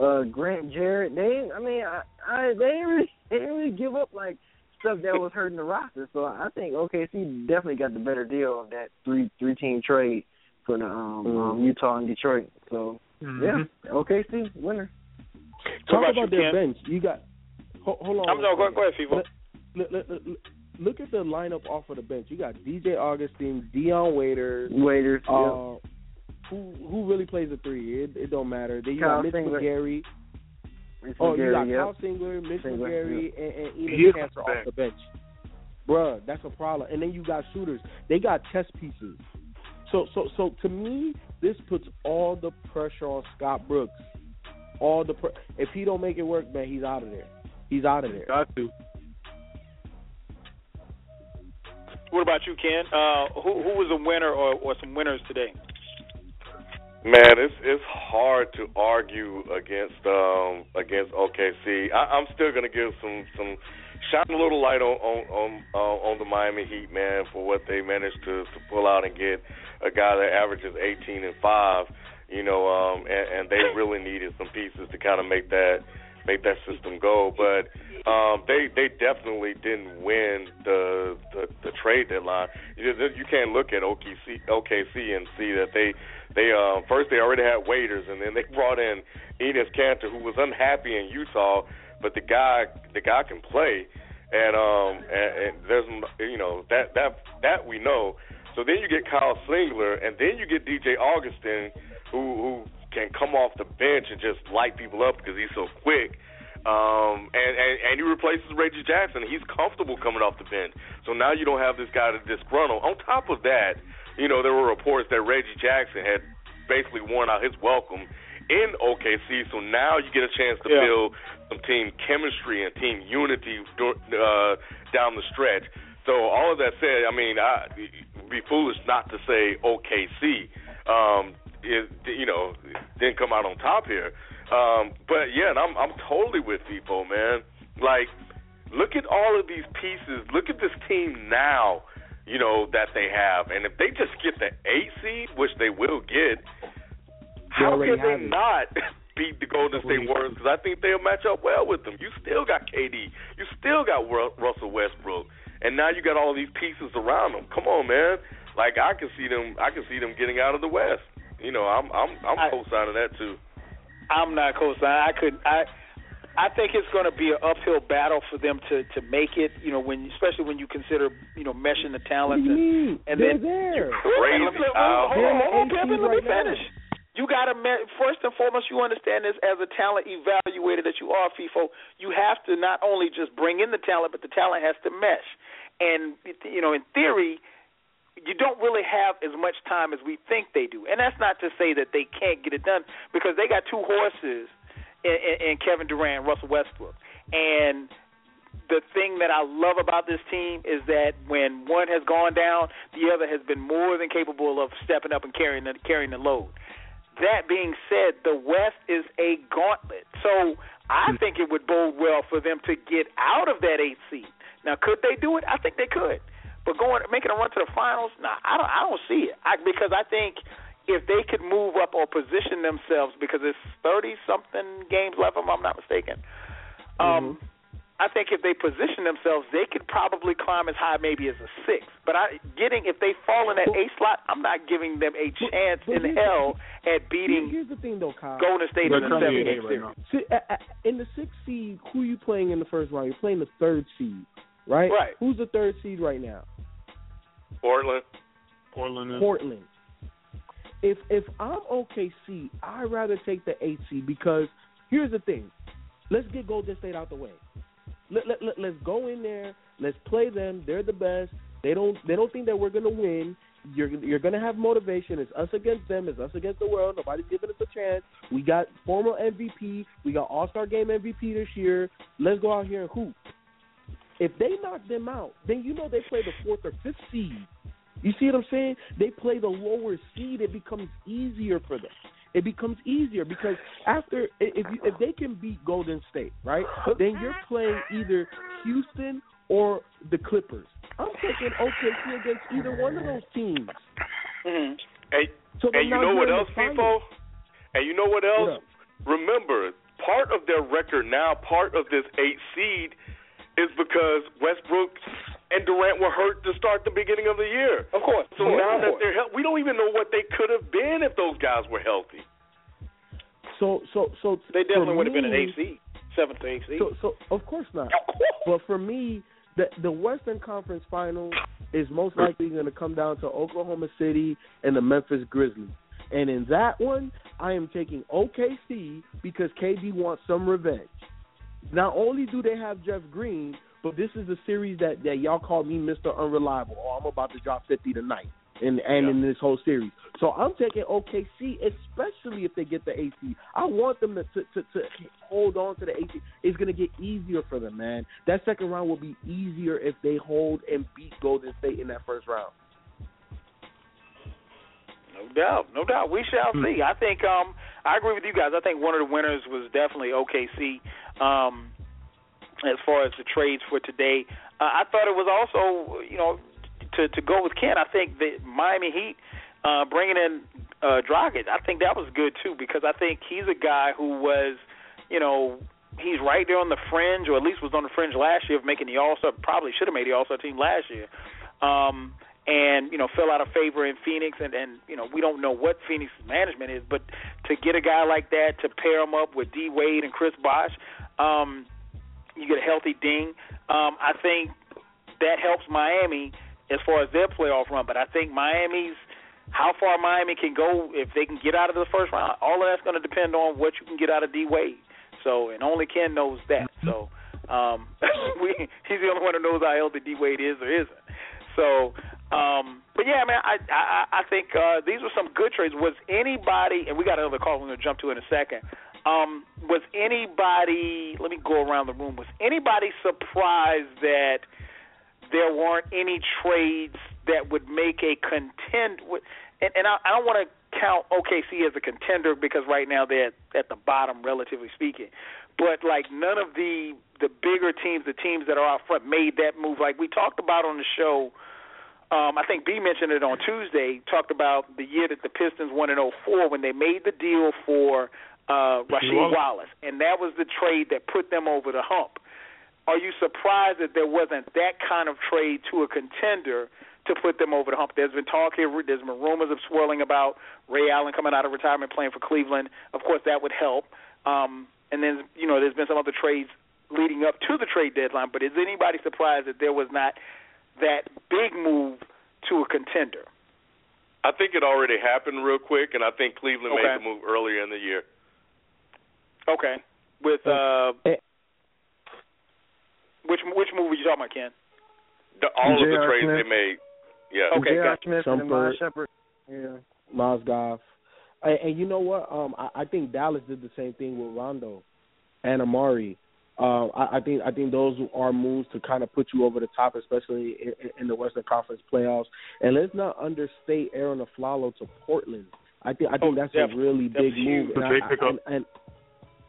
uh Grant Jerrett, they I mean I, I they didn't really they didn't really give up like stuff that was hurting the roster. So I think OKC definitely got the better deal of that three three team trade for the um, Mm-hmm. um Utah and Detroit. So yeah, OKC winner. Talk about about, their Ken? bench. You got. Hold, hold on. I'm no, go, go ahead, people. Look, look, look, look- look at the lineup off of the bench. You got DJ Augustin, Dion Waiters, Waiters. yeah. uh, who who really plays the three? It, it don't matter. They you Kyle got Mitch Singler. McGary. It's Oh, you got Gary, Kyle yep. Singler, Mitch Singler, McGary, and, and He Enes is Cancer off the bench. Bruh, that's a problem. And then you got shooters. They got chess pieces. So so so to me, this puts all the pressure on Scott Brooks. All the pr- if he don't make it work, man, he's out of there. He's out of there. Got to. What about you, Ken? Uh, who who was a winner or, or some winners today? Man, it's it's hard to argue against um against OKC. I, I'm still gonna give some some shine a little light on on on, uh, on the Miami Heat, man, for what they managed to to pull out and get a guy that averages 18 and five. You know, um, and, and they really needed some pieces to kind of make that make that system go. But um, they they definitely didn't win the the, the trade deadline. You, you can't look at OKC OKC and see that they they uh, first they already had waiters, and then they brought in Enes Kanter, who was unhappy in Utah, but the guy the guy can play, and um and, and there's you know that that that we know. So then you get Kyle Singler, and then you get DJ Augustin, who who can come off the bench and just light people up because he's so quick. Um, and, and and he replaces Reggie Jackson. He's comfortable coming off the bench. So now you don't have this guy to disgruntle. On top of that, you know there were reports that Reggie Jackson had basically worn out his welcome in OKC. So now you get a chance to Yeah. build some team chemistry and team unity uh, down the stretch. So all of that said, I mean, I be foolish not to say OKC. Um, is you know didn't come out on top here. Um, but yeah, and I'm I'm totally with people, man. Like, look at all of these pieces. Look at this team now. You know that they have, and if they just get the eight seed, which they will get, how can they it. not beat the Golden State Already Warriors? Because I think they'll match up well with them. You still got KD, you still got Russell Westbrook, and now you got all these pieces around them. Come on, man. Like I can see them, I can see them getting out of the West. You know, I'm I'm I'm I- co-signing that too. I'm not co-signing. I could I I think it's going to be an uphill battle for them to to make it. You know, when especially when you consider you know meshing the What talent do you mean? and They're then there. Crazy, me- let me- Hold on, hold on, Pimpin', the let me right now. finish. You got to first and foremost, you understand this as a talent evaluator that you are, FIFO. You have to not only just bring in the talent, but the talent has to mesh. And you know, in theory, you don't really have as much time as we think they do. And that's not to say that they can't get it done because they got two horses in, in Kevin Durant, Russell Westbrook, and the thing that I love about this team is that when one has gone down, the other has been more than capable of stepping up and carrying the, carrying the load. That being said, the West is a gauntlet. So I hmm. think it would bode well for them to get out of that eighth seed. Now, could they do it? I think they could. But going making a run to the finals, nah, I don't I don't see it. I, because I think if they could move up or position themselves because it's thirty something games left, if I'm not mistaken. Um, I think if they position themselves, they could probably climb as high maybe as a six. But I getting if they fall in that A slot, I'm not giving them a chance but in here's- hell at beating Here's the thing, though, Kyle. Golden State They're in the seven in game right series. now. See, uh, in the sixth seed, who you playing in the first round? You're playing the third seed, right? Right. Who's the third seed right now? Portland. Portland is. Portland. If if I'm OKC, I'd rather take the eight seed because here's the thing. let's get Golden State out the way. Let, let, let, let's go in there. Let's play them. They're the best. They don't they don't think that we're gonna win. You're you're gonna have motivation. It's us against them. It's us against the world. Nobody's giving us a chance. We got former MVP. We got All Star Game MVP this year. Let's go out here and hoop. If they knock them out, then you know they play the fourth or fifth seed. You see what I'm saying? They play the lower seed. It becomes easier for them. It becomes easier because after if you, if they can beat Golden State, right? Then you're playing either Houston or the Clippers. I'm taking OKC against either one of those teams. Mm-hmm. And, So and you know what else, people? And you know what else? What Remember, part of their record now, part of this eight seed, is because Westbrook and Durant were hurt to start the beginning of the year. Of course. So of now that course. they're healthy, we don't even know what they could have been if those guys were healthy. So so so they definitely would have been an me- eight seed, seventh to eight seed. So so of course not. But for me, the the Western Conference Finals is most likely going to come down to Oklahoma City and the Memphis Grizzlies. And in that one, I am taking OKC because KD wants some revenge. Not only do they have Jeff Green, but this is a series that, that y'all call me Mr. Unreliable. Oh, I'm about to drop 50 tonight. And and in this whole series, so I'm taking OKC, especially if they get the AC. I want them to to, to, to hold on to the AC. It's gonna get easier for them, man. That second round will be easier if they hold and beat Golden State in that first round. No doubt, no doubt. We shall Hmm. see. I think um I agree with you guys. I think one of the winners was definitely OKC. Um as far as the trades for today, uh, I thought it was also, you know, to to go with Ken. I think the Miami Heat uh bringing in uh Dragic, I think that was good too because I think he's a guy who was, you know, he's right there on the fringe, or at least was on the fringe last year of making the All Star. Probably should have made the All Star team last year. Um, and you know fell out of favor in Phoenix, and and you know we don't know what Phoenix's management is, but to get a guy like that to pair him up with D Wade and Chris Bosh, um, you get a healthy Ding. Um, I think that helps Miami as far as their playoff run, but I think Miami's how far Miami can go if they can get out of the first round. All of that's going to depend on what you can get out of D Wade. So, and only Ken knows that. So, um, we, he's the only one who knows how healthy D Wade is or isn't. So, um, but yeah, man, I I, I think uh, these were some good trades. Was anybody, and we got another call we're going to jump to in a second. Um, was anybody? Let me go around the room. Was anybody surprised that there weren't any trades that would make a contend? And, and I, I don't want to count OKC as a contender because right now they're at the bottom, relatively speaking. But like none of the the bigger teams, the teams that are out front, made that move. Like we talked about on the show. Um, I think B mentioned it on Tuesday. Talked about the year that the Pistons won in 04 when they made the deal for uh, Rasheed Wallace, and that was the trade that put them over the hump. Are you surprised that there wasn't that kind of trade to a contender to put them over the hump? There's been talk here, there's been rumors of swirling about Ray Allen coming out of retirement playing for Cleveland. Of course, that would help. Um, and then, you know, there's been some other trades leading up to the trade deadline, but is anybody surprised that there was not that big move to a contender? I think it already happened real quick, and I think Cleveland Okay. made the move earlier in the year. Okay. With uh, Eh, which which movie were you talking about, Ken? The, all of the J.R. trades Smith. they made. Yeah. Okay, J.R. gotcha. Smith and Shumpert. Miles Shepard. Yeah. Mozgov. And, and you know what? Um, I, I think Dallas did the same thing with Rondo and Amar'e. Um, I, I think I think those are moves to kind of put you over the top, especially in, in the Western Conference playoffs. And let's not understate Aaron Afflalo to Portland. I think I think Oh, that's definitely. a really big huge. move. And, Big I- pickup. and, and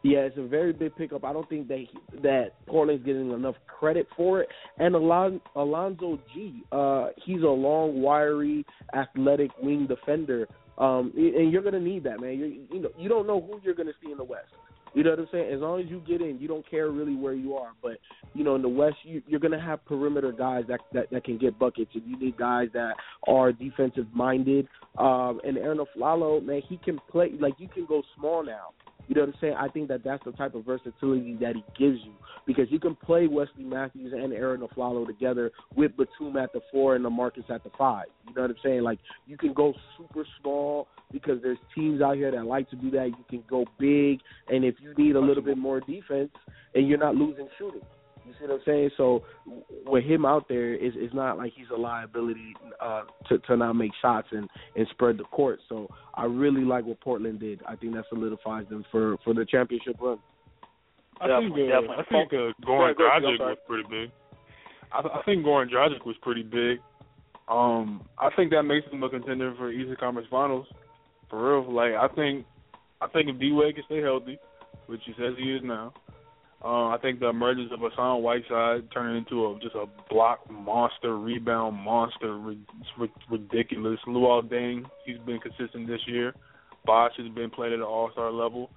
yeah, it's a very big pickup. I don't think that he, that Portland's getting enough credit for it. And Alon, Alonzo Gee, uh, he's a long, wiry, athletic wing defender. Um, and you're gonna need that, man. You you know you don't know who you're gonna see in the West. You know what I'm saying? As long as you get in, you don't care really where you are. But you know, in the West, you, you're gonna have perimeter guys that, that that can get buckets, and you need guys that are defensive minded. Um, and Aaron Afflalo, man, he can play like you can go small now. You know what I'm saying? I think that that's the type of versatility that he gives you because you can play Wesley Matthews and Aaron Afflalo together with Batum at the four and the Marcus at the five. You know what I'm saying? Like you can go super small because there's teams out here that like to do that. You can go big, and if you need a little bit more defense and you're not losing shooting. You see what I'm saying? So with him out there, it's, it's not like he's a liability uh, to to not make shots and and spread the court. So I really like what Portland did. I think that solidifies them for for the championship run. I think Definitely, uh, definitely. I think uh, Goran Go ahead, go ahead, I'm Dragic was pretty big. I, I think Goran Dragic was pretty big. Um, I think that makes him a contender for Eastern Conference Finals. For real, like I think, I think if D Wade can stay healthy, which he says he is now, uh, I think the emergence of Hassan Whiteside turning into a just a block monster, rebound monster, ri- ridiculous. Luol Deng, he's been consistent this year. Bosh has been played at an All Star level.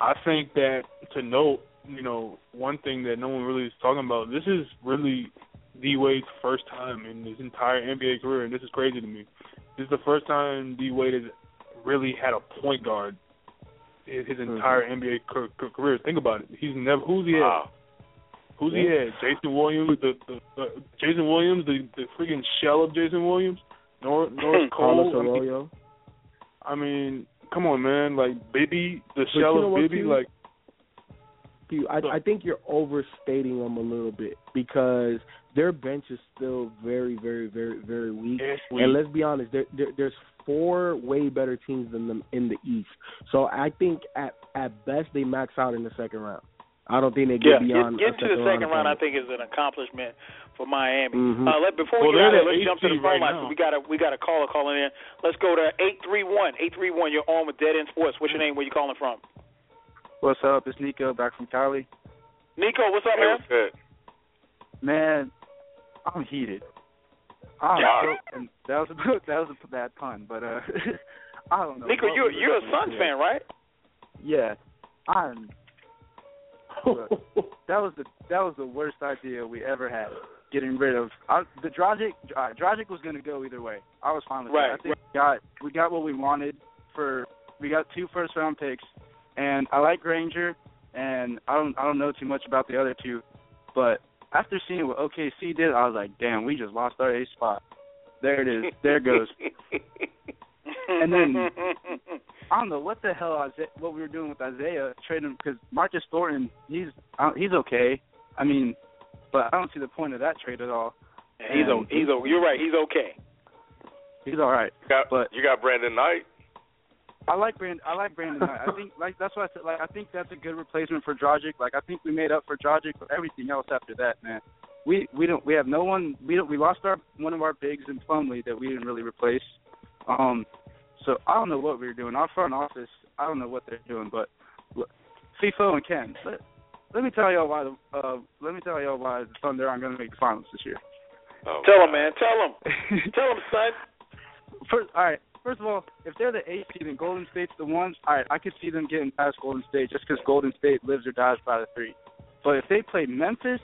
I think that to note, you know, one thing that no one really is talking about. This is really D Wade's first time in his entire NBA career, and this is crazy to me. This is the first time D Wade has really had a point guard his mm-hmm. entire NBA ca- ca- career. Think about it. He's never who's he had? Wow. Who's he had? Jason Williams, the, the, the Jason Williams, the the freaking shell of Jason Williams. Nor North mm-hmm. Carlos Cole. I mean, I mean, come on, man. Like Bibby, the you shell know of what, Bibby. Q? Like Q, I, I think you're overstating them a little bit because their bench is still very, very, very, very weak. it's And let's be honest, there, there, there's four way better teams than them in the East. So I think at at best they max out in the second round. I don't think they get get, beyond get a to the second round. I think is an accomplishment for Miami. Mhm. Uh, let, before we get out of here, let's jump to the eighth phone seed line. right now. We got a we got a caller calling in. Let's go to eight three one. Eight three one. You're on with Dead End Sports. What's your name? Where you calling from? What's up? It's Nico back from Cali. Nico, what's up, Hey, man? what's good? Man, I'm heated. I'm so, and that was a that was a bad pun, but uh, I don't know. Nico, you're you're a Suns fan, right? Yeah, I'm. Look, that was the that was the worst idea we ever had. Getting rid of I, the Dragic. Uh, Dragic was going to go either way. I was fine with Right, that. I think we got we got what we wanted for. We got two first round picks, and I like Granger, and I don't I don't know too much about the other two, but after seeing what OKC did, I was like, damn, we just lost our A spot. There it is. There it goes. And then- I don't know what the hell Isaiah, what we were doing with Isaiah trading because Marcus Thornton he's uh, he's okay. I mean, but I don't see the point of that trade at all. And he's o- he's o- You're right. He's okay. He's all right. You got, But- you got Brandon Knight. I like Brand. I like Brandon. Knight. I think like that's why I said like I think that's a good replacement for Dragic. Like I think we made up for Dragic for everything else after that, man. We we don't we have no one we don't we lost our one of our bigs in Plumlee that we didn't really replace. Um, so I don't know what we were doing. Our front office, I don't know what they're doing, but look, FIFO and Ken. Let, let me tell y'all why the uh let me tell y'all why the Thunder aren't going to make the finals this year. Oh, Tell him, man. Tell him. Tell him, son. First, all right. First of all, if they're the eighth seed and Golden State's the one, all right, I could see them getting past Golden State just because Golden State lives or dies by the three. But if they play Memphis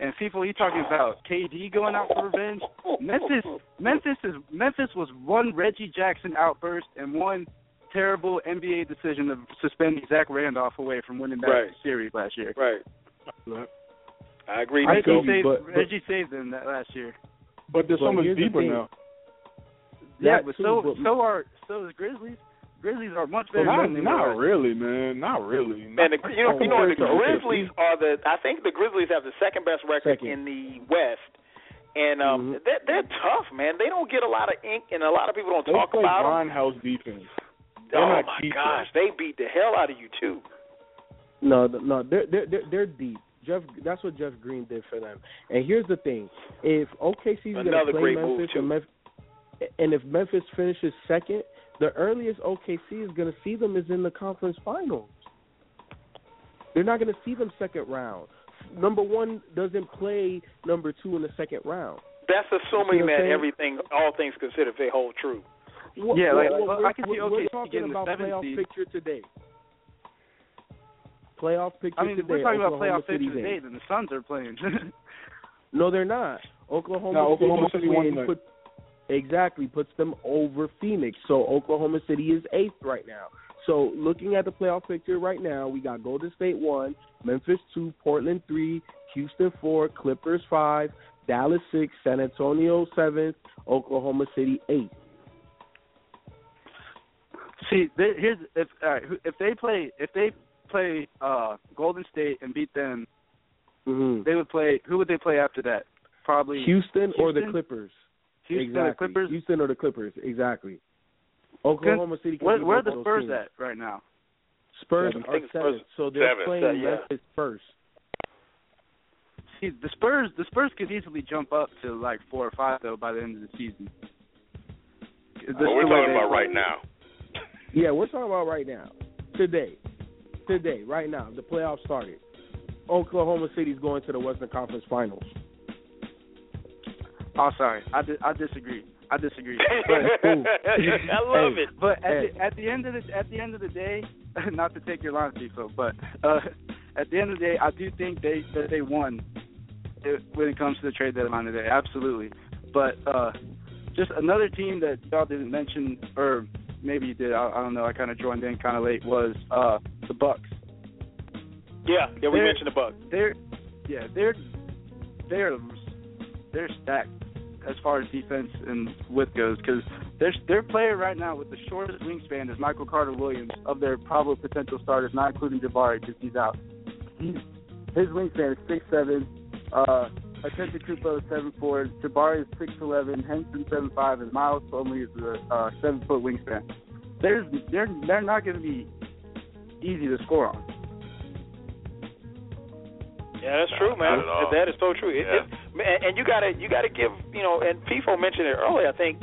and people you talking about KD going out for revenge, Memphis, Memphis is Memphis was one Reggie Jackson outburst and one terrible NBA decision of suspending Zach Randolph away from winning that Right. series last year. Right. I agree, I Nico. think you, Reggie saved, but- but- Reggie saved them that last year. but there's so much here's the deeper now. Yeah, but too, so but- so are so is Grizzlies. Grizzlies are much But better not, than they were not really, man. Not really. Man, the, you know, you know, the Compared to OKC. Grizzlies are the. I think the Grizzlies have the second best record Second. in the West, and um, Mhm. they're, they're tough, man. They don't get a lot of ink, and a lot of people don't they talk play about them. grindhouse defense. They're Oh not my cheap, gosh, though. they beat the hell out of you too. No, no, they're they're they're, they're deep. Jeff, that's what Jeff Green did for them. And here's the thing: if OKC's going to Another play Memphis, and, Memphis, and if Memphis finishes second, the earliest OKC is going to see them is in the conference finals. They're not going to see them second round. Number one doesn't play number two in the second round. That's assuming You see that saying? everything, all things considered, they hold true. What, Yeah, like, what- well, we're, I can see we're, we're OKC talking getting the about seventh playoff seed. picture today. Playoff picture I mean, today. we're talking about Oklahoma playoff City's picture today, then the Suns are playing. No, they're not. Oklahoma, No, Oklahoma City, City won put, exactly puts them over Phoenix. So Oklahoma City is eighth right now. So looking at the playoff picture right now, we got Golden State one, Memphis two, Portland three, Houston four, Clippers five, Dallas six, San Antonio seventh, Oklahoma City eight. See, they, here's if right, if they play if they play uh Golden State and beat them, Mm-hmm. they would play. Who would they play after that? Probably Houston, or the Clippers. Houston or exactly. Clippers. Houston or the Clippers. Exactly. Oklahoma City. Can Where, beat where are the Spurs teams. at right now? Spurs Seven. I are think Spurs- seventh, so they're Seventh. playing Yeah, yeah. Memphis first. See, the Spurs the Spurs could easily jump up to like four or five though by the end of the season. This But we're the talking about play. right now. Yeah, we're talking about right now, today, today, right now. The playoffs started. Oklahoma City's going to the Western Conference Finals. Oh, sorry, I di- I disagree. I disagree. I love Hey. it. But at Hey. the, at the end of the at the end of the day, not to take your line, Tifo, but uh, at the end of the day, I do think they that they won when it comes to the trade deadline today. Absolutely. But uh, just another team that y'all didn't mention, or maybe you did. I, I don't know. I kind of joined in kind of late. Was uh, the Bucks. Yeah, yeah, we They're- mentioned the Bucks. They're yeah they're they're they're stacked as far as defense and width goes because their their player right now with the shortest wingspan is Michael Carter Williams of their probable potential starters, not including Jabari because he's out. He, his wingspan is six seven. Uh, Antetokounmpo is seven four. Jabari is six eleven. Henson seven five, and Miles Plumlee is a uh, seven foot wingspan. There's they're they're not going to be easy to score on. Yeah, that's true, man. Not at all. That is so true. It, Yeah. it, and, and you gotta you gotta give you know, and FIFO mentioned it earlier. I think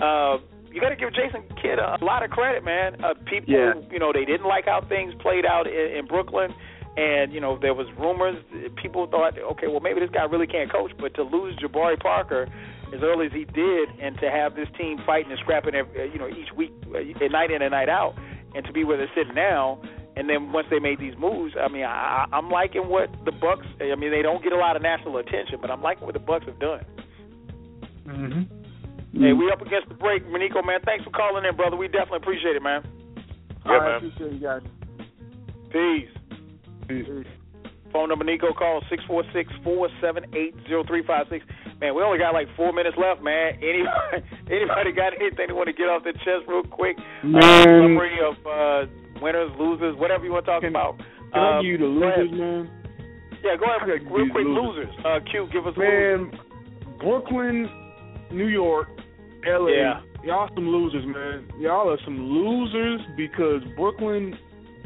uh, you gotta give Jason Kidd a, a lot of credit, man. Uh, people, Yeah. you know, they didn't like how things played out in, in Brooklyn, and you know there was rumors. People thought, okay, well maybe this guy really can't coach, but to lose Jabari Parker as early as he did, and to have this team fighting and scrapping, every, you know, each week, uh, night in and night out, and to be where they're sitting now. And then once they made these moves, I mean, I, I'm liking what the Bucks. I mean, they don't get a lot of national attention, but I'm liking what the Bucks have done. Mm-hmm. Hey, we up against the break, Manico, man. Thanks for calling in, brother. We definitely appreciate it, man. Yeah, All right, man. appreciate you guys. Peace. Peace. Phone number Nico call six four six four seven eight zero three five six. Man, we only got like four minutes left, man. Anybody anybody got anything they want to get off their chest real quick? Uh, summary of uh winners, losers, whatever you want to talk Can- about. Can I Um, give you the losers, man? Yeah, go ahead. Real quick, losers. losers. Uh, Q, give us. Man, Brooklyn, New York, LA. Yeah. Y'all some losers, man. Y'all are some losers because Brooklyn,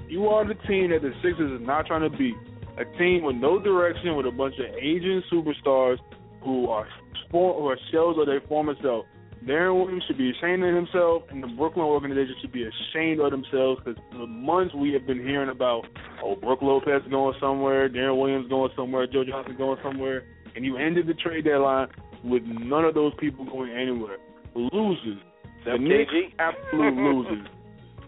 you are the team that the Sixers is not trying to beat. A team with no direction, with a bunch of aging superstars who are sport who are shells of their former self. Deron Williams should be ashamed of himself, and the Brooklyn organization should be ashamed of themselves because for months we have been hearing about, oh, Brook Lopez going somewhere, Deron Williams going somewhere, Joe Johnson going somewhere, and you ended the trade deadline with none of those people going anywhere. Losers. The Knicks, absolute losers.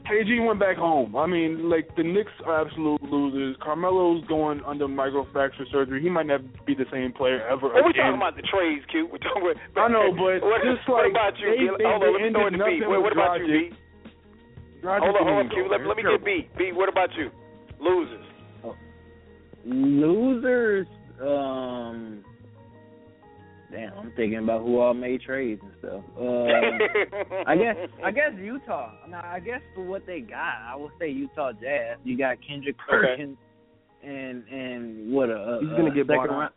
KG went back home. I mean, like the Knicks are absolute losers. Carmelo's going under microfracture surgery. He might never be the same player ever Well, we're talking about the trades, Q. We're talking about, I know, but what, just what about you? they- B? they- Hold they on, let me throw it to B. nothing What, with what about you, B? Dragic. Dragic Hold on, hold on, didn't Q. Let, let me Terrible. get B. B, what about you? Losers. Losers. Um. Damn, I'm thinking about who all made trades and stuff. Um, I guess I guess Utah. I, mean, I guess for what they got, I would say Utah Jazz. You got Kendrick Perkins and and what a, a He's gonna a get second bought out. round.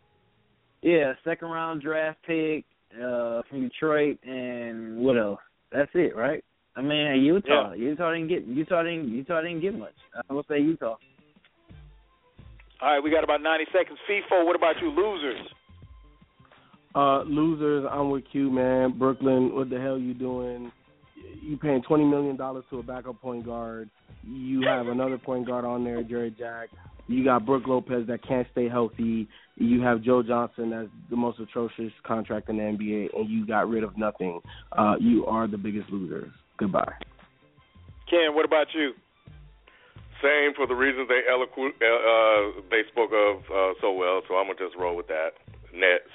Yeah, second round draft pick uh from Detroit and what else? That's it, right? I mean Utah. Utah didn't get Utah didn't Utah didn't get much. I would say Utah. All right, we got about 90 seconds. FIFO, what about you? Losers. Uh, losers, I'm with you, man. Brooklyn, what the hell you doing? You paying twenty million dollars to a backup point guard. You have another point guard on there, Jarrett Jack. You got Brook Lopez that can't stay healthy. You have Joe Johnson that's the most atrocious contract in the NBA, and you got rid of nothing. Uh, you are the biggest losers. Goodbye. Ken, what about you? Same for the reasons they eloquent, uh, uh, they spoke of uh, so well. So I'm gonna just roll with that. Nets.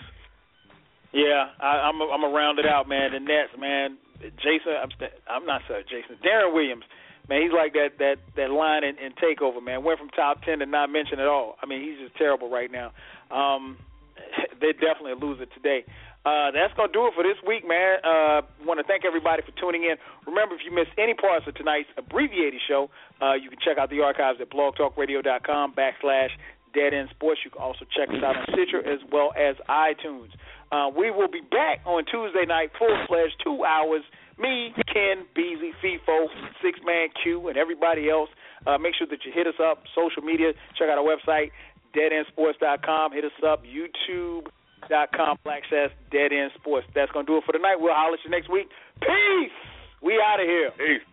Yeah, I, I'm a, I'm gonna round it out, man. The Nets, man. Jason, I'm, I'm not sorry, Jason. Deron Williams, Man, he's like that that that line in, in Takeover. Man, went from top ten to not mentioned at all. I mean, he's just terrible right now. Um, they're definitely a loser today. Uh, that's gonna do it for this week, man. Uh, want to thank everybody for tuning in. Remember, if you missed any parts of tonight's abbreviated show, uh, you can check out the archives at blogtalkradio.com backslash Dead End Sports. You can also check us out on Stitcher as well as iTunes. Uh, we will be back on Tuesday night, full fledged, two hours. Me, Ken, Beasley, FIFO, Six Man Q, and everybody else. Uh, make sure that you hit us up, social media. Check out our website, deadendsports.com. Hit us up, youtube.com, backslash com dead end sports. That's gonna do it for tonight. We'll holler at you next week. Peace. We out of here. Peace.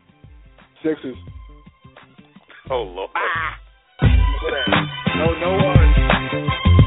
Sixers. Oh Lord. Ah. No